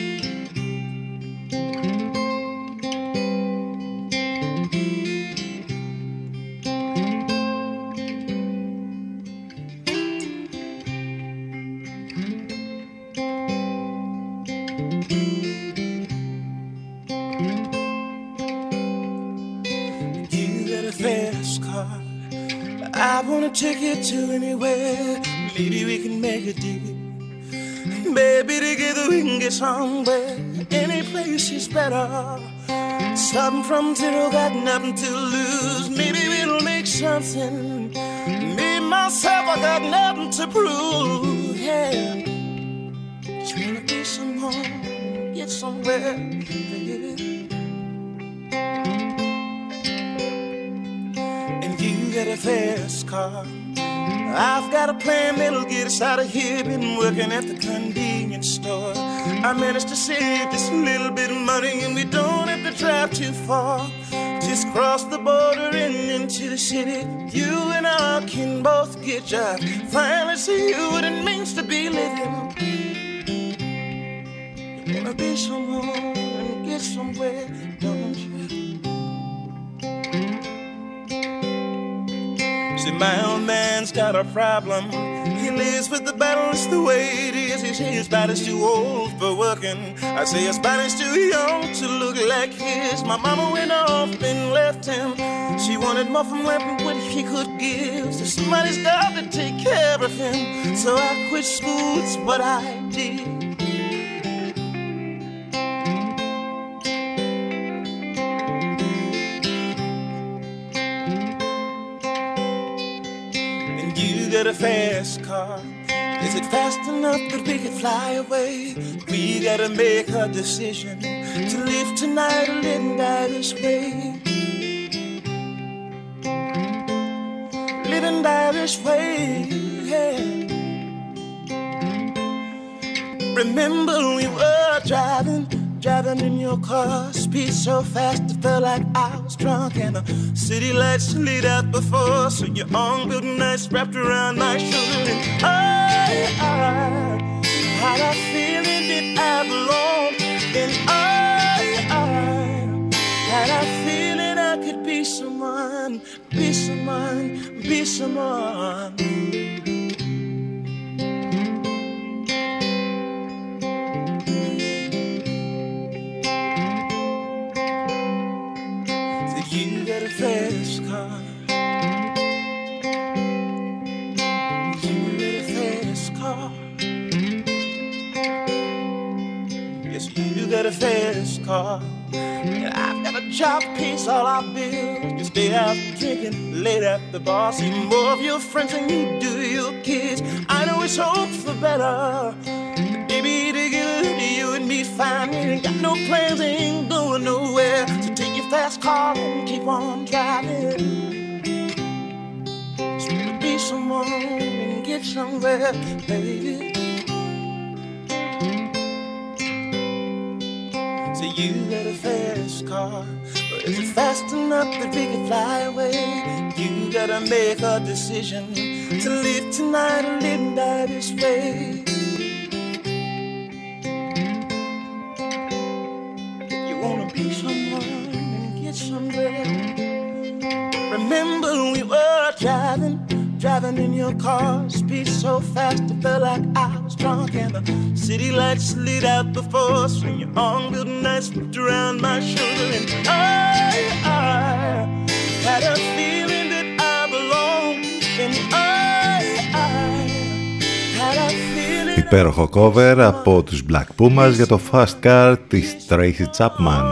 Get somewhere. Any place is better. Starting from zero, got nothing to lose. Maybe we'll make something. Me, myself, I got nothing to prove. Yeah. Just wanna be someone, get somewhere, baby. and you got a fast car. I've got a plan that'll get us out of here. Been working at the convenience store. I managed to save just a little bit of money, and we don't have to drive too far. Just cross the border and into the city. You and I can both get jobs. Finally see what it means to be living. You wanna be someone and get somewhere, don't you? See, my old man's got a problem. He lives with the battle, it's the way it is. He says his body's too old for working. I say his body's too young to look like his. My mama went off and left him. She wanted more from life than what he could give. So somebody's got to take care of him. So I quit school, it's what I did. A fast car. Is it fast enough that we can fly away? We gotta make a decision to live tonight or live and die this way. Live and die this way, yeah. Remember we were driving, driving in your car, speed so fast it felt like I was drunk, and the city lights lit up before, so your arm built nice wrapped around my shoulder, and I, I had a feeling that I belonged, and I, I had a feeling I could be someone, be someone, be someone. Fast. You got a fast car. Yes, you got a fast car. And I've got a job, pays all our bills. You stay out drinking late at the bar. See more of your friends than you do your kids. I know it's hope for better. You me. Ain't got no plans, ain't going nowhere. So take your fast car and keep on driving. So to be someone and get somewhere, baby. So you got a fast car, but is it fast enough that we can fly away? You gotta make a decision to live tonight or live and die this way. Υπέροχο cover από τους Μπλακ Πού μα για το Fast Car της Tracy Chapman.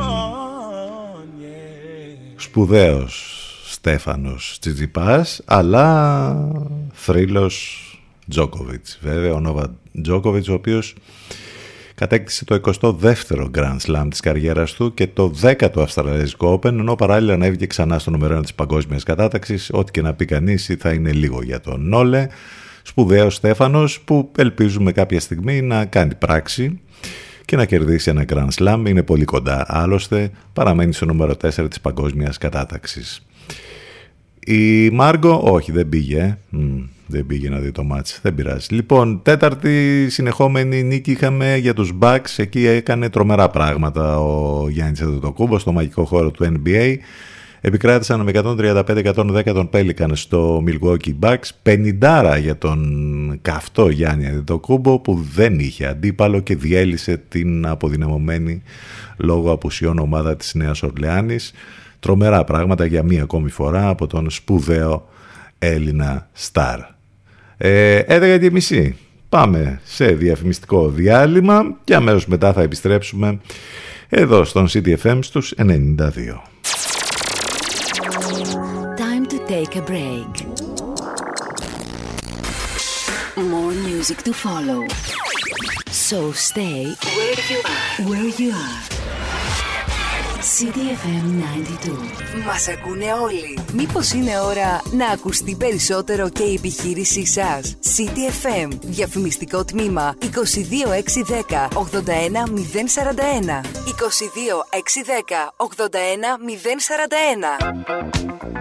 Σπουδαίος. Στέφανος Τσιτζιπάς, αλλά θρύλος Τζόκοβιτς. Βέβαια, ο Νόβα Τζόκοβιτς, ο οποίος κατέκτησε το 22ο Grand Slam της καριέρας του και το 10ο Αυστραλιαζικό Open, ενώ παράλληλα ανέβηκε ξανά στο νούμερο 1 της παγκόσμιας κατάταξης. Ό,τι και να πει κανείς θα είναι λίγο για τον Νόλε. Σπουδαίος Στέφανος που ελπίζουμε κάποια στιγμή να κάνει πράξη και να κερδίσει ένα Grand Slam. Είναι πολύ κοντά. Άλλωστε παραμένει στο νούμερο 4 της παγκόσμιας κατάταξης. Η Μάργκο, όχι δεν πήγε. Μμ, δεν πήγε να δει το μάτς. Δεν πειράζει. Λοιπόν, τέταρτη συνεχόμενη νίκη είχαμε για τους Bucks. Εκεί έκανε τρομερά πράγματα ο Γιάννης Αντετοκούμπο στο μαγικό χώρο του NBA. Επικράτησαν με 135-110 τον Πέλικαν στο Milwaukee Bucks. 50 για τον καυτό Γιάννη Αντετοκούμπο που δεν είχε αντίπαλο και διέλυσε την αποδυναμωμένη λόγω απουσιών ομάδα της Νέας Ορλεάνης. Τρομερά πράγματα για μία ακόμη φορά από τον σπουδαίο Έλληνα Σταρ. Ε, 11 και μισή. Πάμε σε διαφημιστικό διάλειμμα και αμέσως μετά θα επιστρέψουμε εδώ στον CTFM στους 92. Time to take a break. More music to follow. So stay where you are. Where you are. CDFM 92. Μας ακούνε όλοι. Μήπως είναι ώρα να ακουστεί περισσότερο και η επιχείρησή σας; CTFM, διαφημιστικό τμήμα 22610 81041. 22610 81041.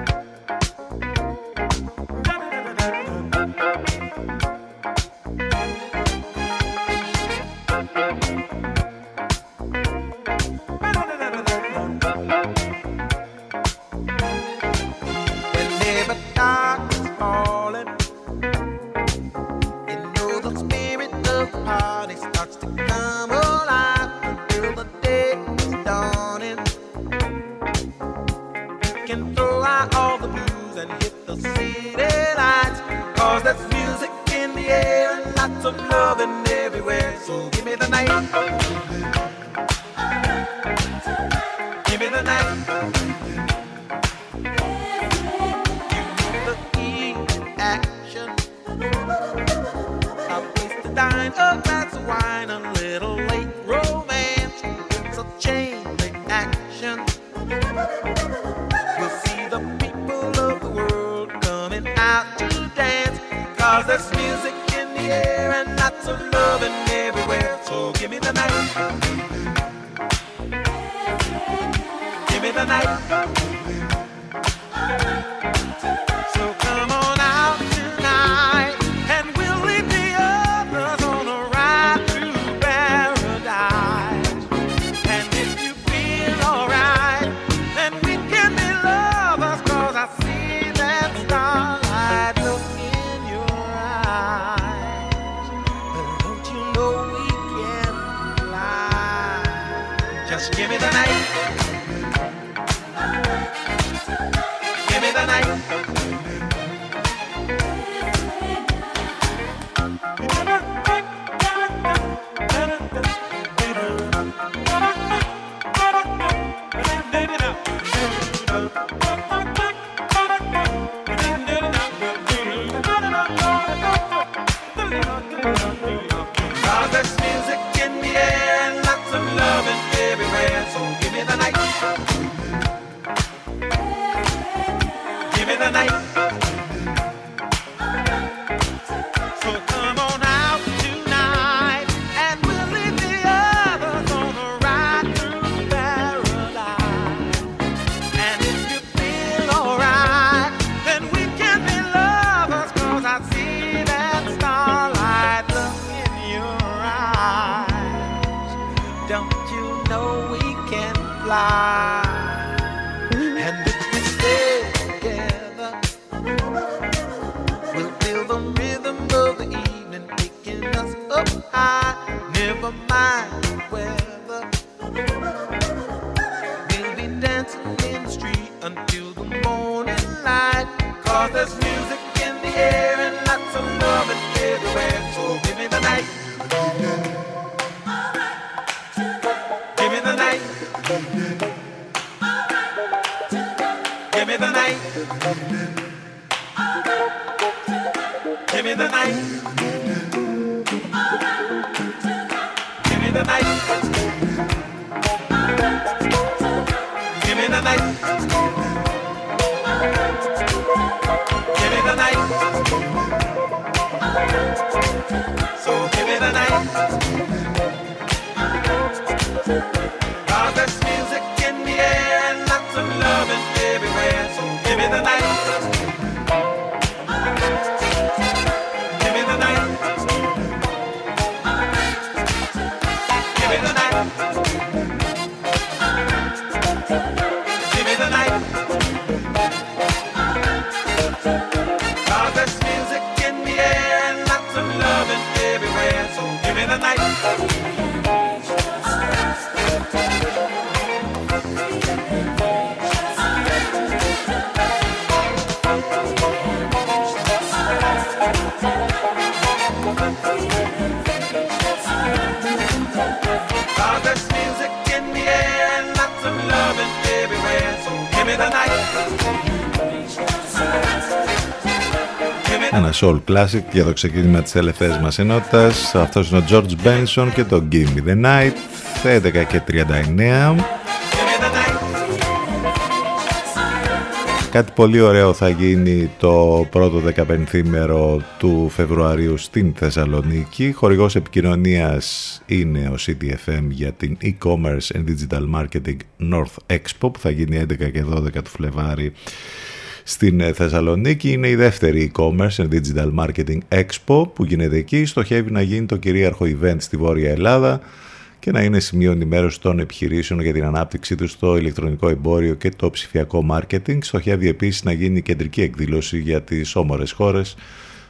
some loving everywhere, so give me the night. Give me the night. to love. Soul Classic για το ξεκίνημα της ελευθερίας μας ενότητας. Αυτός είναι ο George Benson και το Give Me The Night, 11 και 39. Κάτι πολύ ωραίο θα γίνει το πρώτο 15ήμερο του Φεβρουαρίου στην Θεσσαλονίκη. Χορηγός επικοινωνίας είναι ο CDFM για την e-commerce and digital marketing North Expo που θα γίνει 11 και 12 του Φλεβάρι στην ε, Θεσσαλονίκη. Είναι η δεύτερη e-commerce and digital marketing expo που γίνεται εκεί. Στοχεύει να γίνει το κυρίαρχο event στη Βόρεια Ελλάδα και να είναι σημείο ενημέρωσης των επιχειρήσεων για την ανάπτυξή τους στο ηλεκτρονικό εμπόριο και το ψηφιακό marketing. Στοχεύει επίσης να γίνει κεντρική εκδήλωση για τις όμορες χώρες,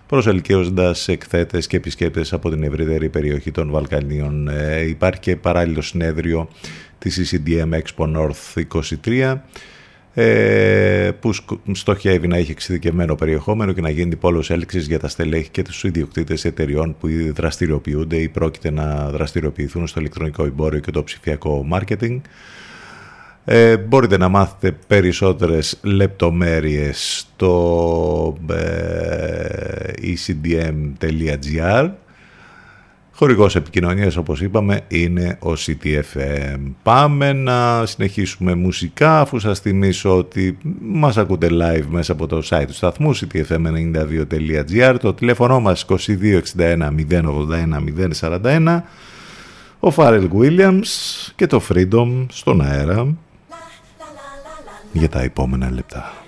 προσελκύοντας εκθέτες και επισκέπτες από την ευρύτερη περιοχή των Βαλκανίων. Ε, υπάρχει και παράλληλο συνέδριο της ECDM Expo North 23 που στοχεύει να έχει εξειδικευμένο περιεχόμενο και να γίνει πόλος έλξης για τα στελέχη και τους ιδιοκτήτες εταιριών που ήδη δραστηριοποιούνται ή πρόκειται να δραστηριοποιηθούν στο ηλεκτρονικό εμπόριο και το ψηφιακό μάρκετινγκ. Ε, μπορείτε να μάθετε περισσότερες λεπτομέρειες στο ε, ecdm.gr Χορηγός επικοινωνίας όπως είπαμε είναι ο CTFM. Πάμε να συνεχίσουμε μουσικά αφού σας θυμίσω ότι μας ακούτε live μέσα από το site του σταθμού ctfm92.gr το τηλέφωνο μας 2261 081 041 ο Φάρελ Williams και το Freedom στον αέρα για τα επόμενα λεπτά.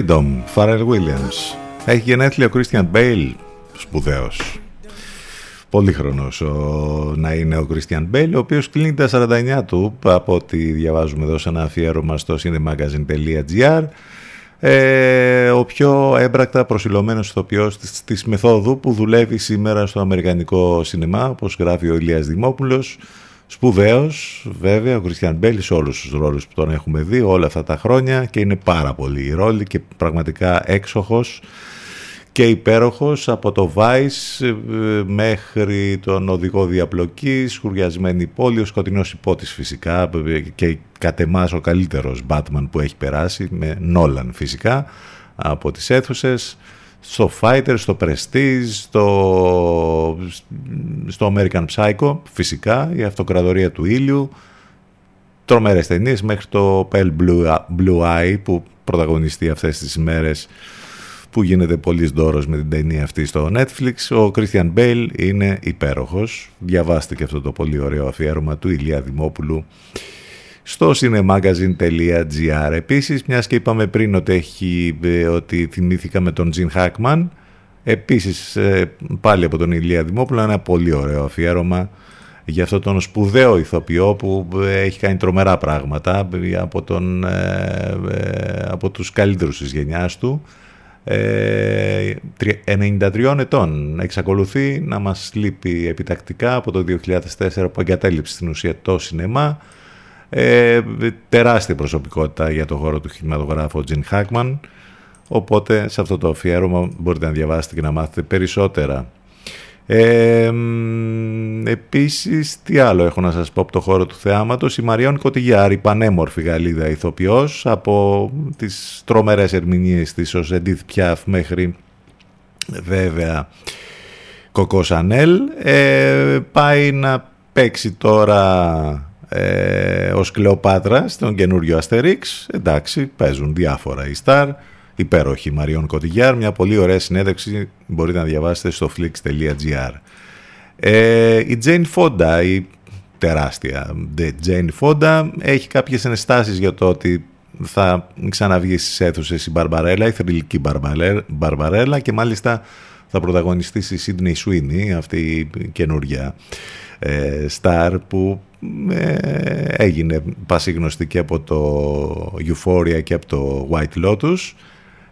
Freedom! Freedom, Pharrell Williams. Έχει γενέθλια ο Christian Bale, σπουδαίος. Πολύχρονος ο, να είναι ο Christian Bale, ο οποίος κλείνει τα 49 του, από ό,τι διαβάζουμε εδώ σε ένα αφιέρωμα στο cinemagazine.gr. Ε, ο πιο έμπρακτα προσιλωμένος ηθοποιός της, της μεθόδου που δουλεύει σήμερα στο αμερικανικό σινεμά, όπως γράφει ο Ηλίας Δημόπουλος. Σπουδαίος, βέβαια, ο Κριστιαν Μπέλη σε όλους τους ρόλους που τον έχουμε δει όλα αυτά τα χρόνια και είναι πάρα πολύ οι ρόλοι και πραγματικά έξοχος και υπέροχος από το Vice ε, μέχρι τον οδηγό διαπλοκής, σχουριασμένη πόλη, ο σκοτεινός υπότης φυσικά ε, και κατ' εμάς ο καλύτερος Batman που έχει περάσει με Νόλαν φυσικά από τις αίθουσες στο Fighter, στο Prestige, στο, στο American Psycho φυσικά η αυτοκρατορία του ήλιου τρομερές ταινίες μέχρι το Pale Blue, Blue Eye που πρωταγωνιστεί αυτές τις ημέρες που γίνεται πολύ δώρος με την ταινία αυτή στο Netflix. Ο Christian Bale είναι υπέροχος. Διαβάστε και αυτό το πολύ ωραίο αφιέρωμα του Ηλία Δημόπουλου στο cinemagazine.gr. Επίσης, μιας και είπαμε πριν ότι, έχει, ότι θυμήθηκαμε τον Τζιν Χάκμαν, επίσης πάλι από τον Ηλία Δημόπουλο ένα πολύ ωραίο αφιέρωμα για αυτόν τον σπουδαίο ηθοποιό που έχει κάνει τρομερά πράγματα από, τον, από τους καλύτερους της γενιάς του 93 ετών εξακολουθεί να μας λείπει επιτακτικά από το 2004 που εγκατέλειψε στην ουσία το σινεμά Ε, τεράστια προσωπικότητα για το χώρο του κινηματογράφου ο Τζιν Χάκμαν. Οπότε σε αυτό το αφιέρωμα μπορείτε να διαβάσετε και να μάθετε περισσότερα. Ε, επίσης, τι άλλο έχω να σας πω από το χώρο του θεάματος. Η Μαριόν Κωτιγιάρη, πανέμορφη Γαλλίδα ηθοποιός, από τις τρομερές ερμηνείες της ως Edith Piaf μέχρι βέβαια Κοκό Σανέλ. Ε, πάει να παίξει τώρα ε, ως Κλεοπάτρα στον καινούριο Αστερίξ. Εντάξει, παίζουν διάφορα η Star υπέροχη Μαριών Κωτιγιάρ. Μια πολύ ωραία συνέντευξη μπορείτε να διαβάσετε στο flix.gr. Ε, η Jane Fonda, η τεράστια Jane Fonda, έχει κάποιες ενστάσεις για το ότι θα ξαναβγεί στις αίθουσες η Μπαρμπαρέλα, η θρηλυκή Μπαρμπαρέλα και μάλιστα θα πρωταγωνιστήσει η Sydney Sweeney, αυτή η καινούργια ε, star που ε, έγινε πασίγνωστη και από το Euphoria και από το White Lotus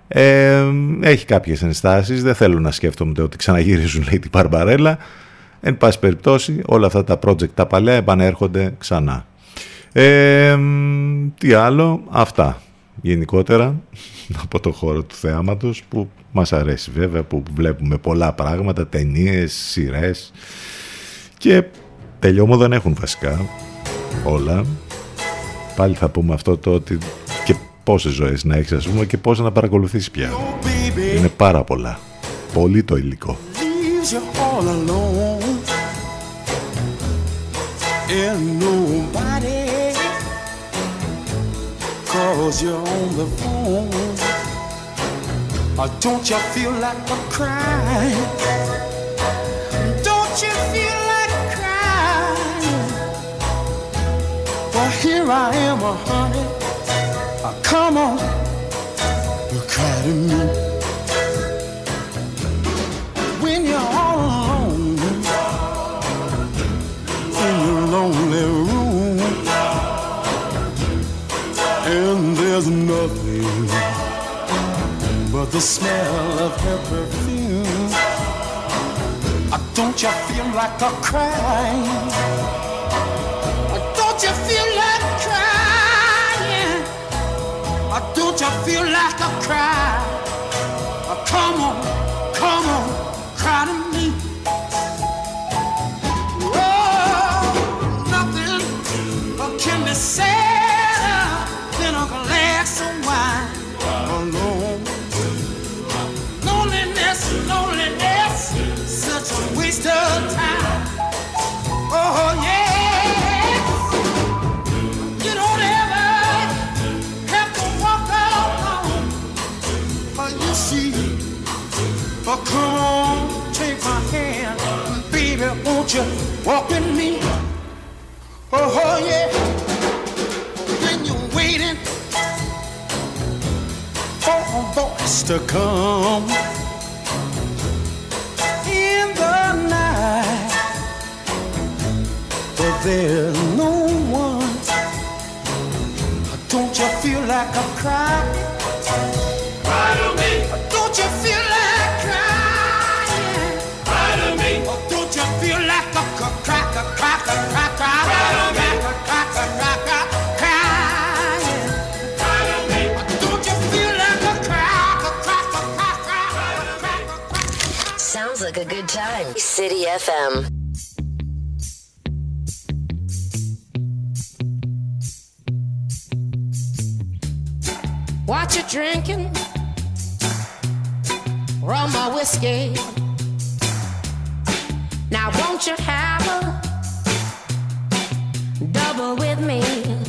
ε, έχει κάποιες ενστάσεις, δεν θέλω να σκέφτομαι ότι ξαναγυρίζουν λέει την Παρμπαρέλα. Εν πάση περιπτώσει όλα αυτά τα project τα παλιά επανέρχονται ξανά. Ε, τι άλλο, αυτά γενικότερα [LAUGHS] από το χώρο του θεάματος που μας αρέσει βέβαια που βλέπουμε πολλά πράγματα, ταινίες, σειρές και τελειώμα δεν έχουν βασικά όλα. Πάλι θα πούμε αυτό το ότι πόσες ζωές να έχεις ας πούμε και πόσα να παρακολουθείς πια. Είναι πάρα πολλά. Πολύ το υλικό. Cause you're on the phone Or don't you feel like a crying Don't you feel here I am, a honey ah, Come on, cry to me. When you're all alone in your lonely room, and there's nothing but the smell of her perfume. Ah, don't you feel like a crying? Ah, don't you feel Don't you feel like a cry? Come on, come on, cry to me. Baby, won't you walk with me? Oh, oh yeah. When you're waiting for a voice to come in the night, but there's no one. Don't you feel like a cry? Cry to me. Don't you feel a good time. City FM. What you drinking? Rum or whiskey? Now won't you have a double with me?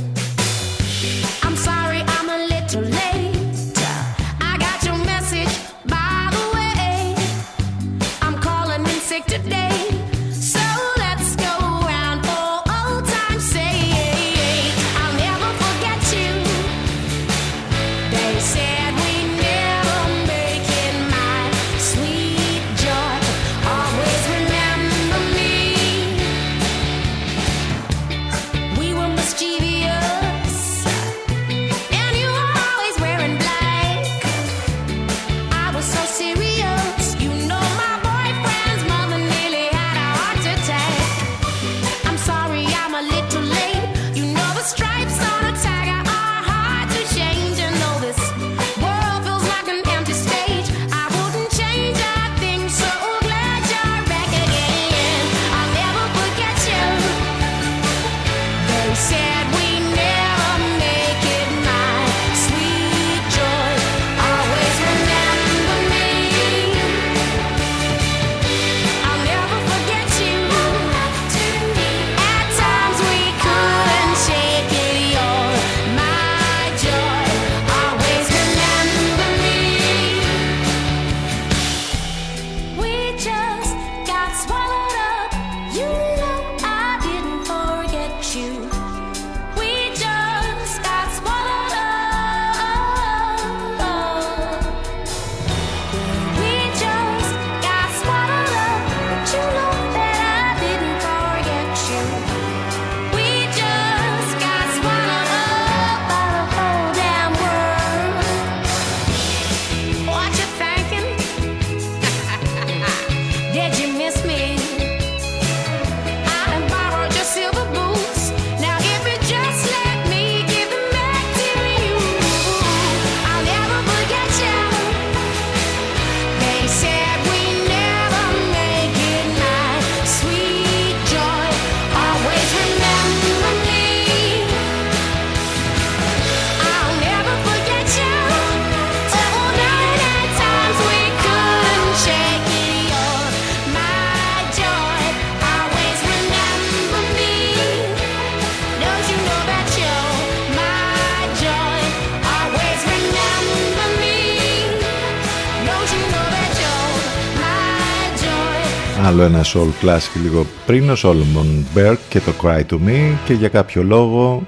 Άλλο ένα soul classic λίγο πριν, ο Solomon Burke και το Cry to Me και για κάποιο λόγο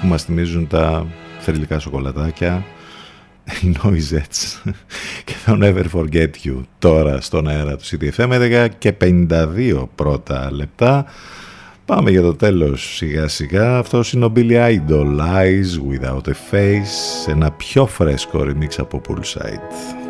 που μας θυμίζουν τα θρηλυκά σοκολατάκια οι Noisettes και το Never Forget You τώρα στον αέρα του CDFM 11 και 52 πρώτα λεπτά Πάμε για το τέλος σιγά σιγά. Αυτός είναι ο Billy Idol, Eyes Without a Face, ένα πιο φρέσκο remix από Poolside.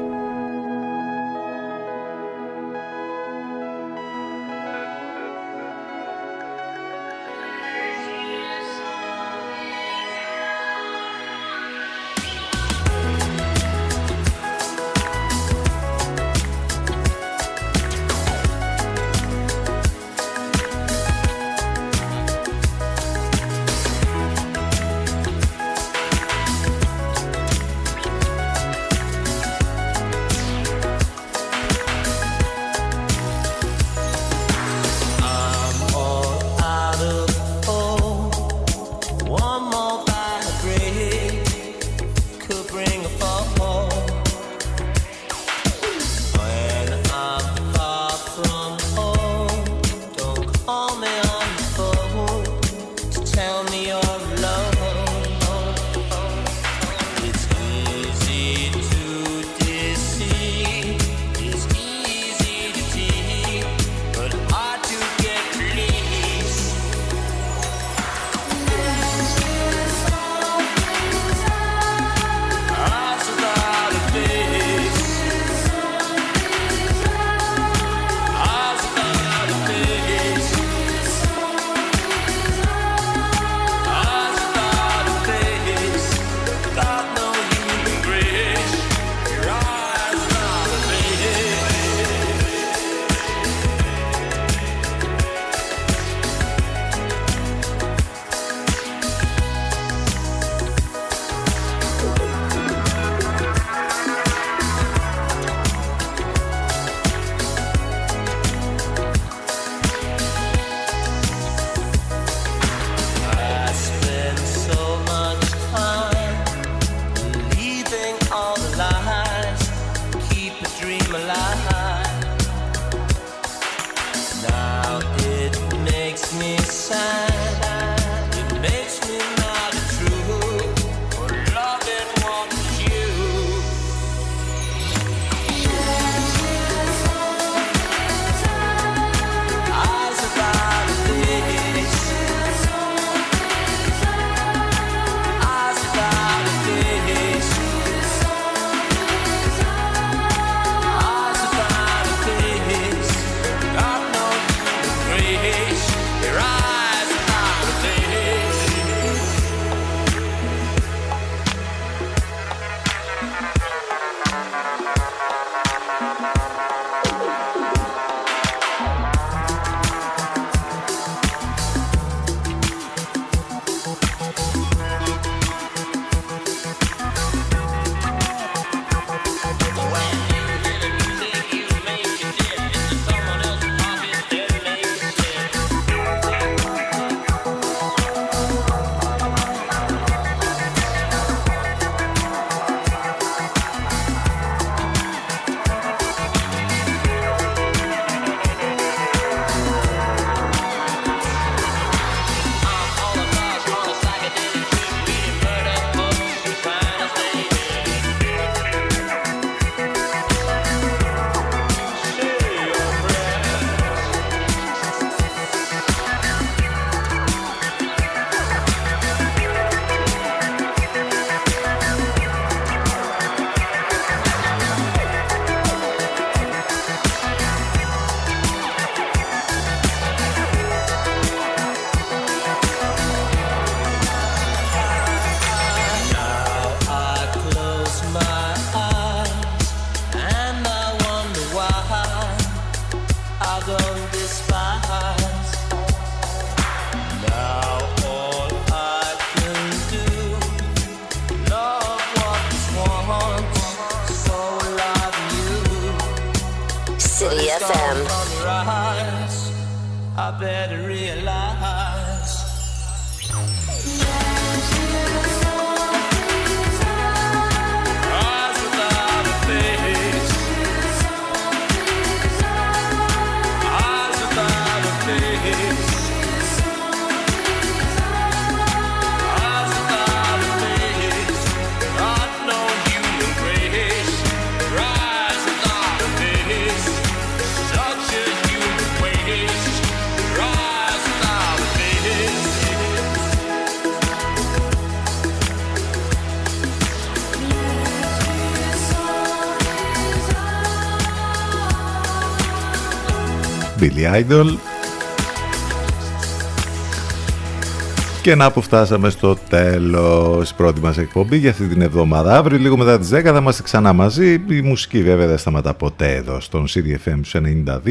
Billy Idol. Και να που φτάσαμε στο τέλος πρώτη μας εκπομπή για αυτή την εβδομάδα. Αύριο λίγο μετά τις 10 θα είμαστε ξανά μαζί. Η μουσική βέβαια δεν σταματά ποτέ εδώ στον CDFM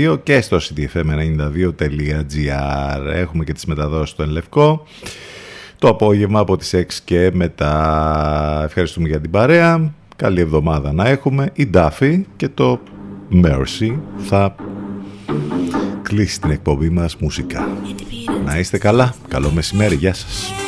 92 και στο cdfm92.gr. Έχουμε και τις μεταδόσεις στο Ενλευκό. Το απόγευμα από τις 6 και μετά. Ευχαριστούμε για την παρέα. Καλή εβδομάδα να έχουμε. Η Ντάφη και το Mercy θα κλείσει την εκπομπή μας μουσικά. Να είστε καλά. Καλό μεσημέρι. Γεια σας.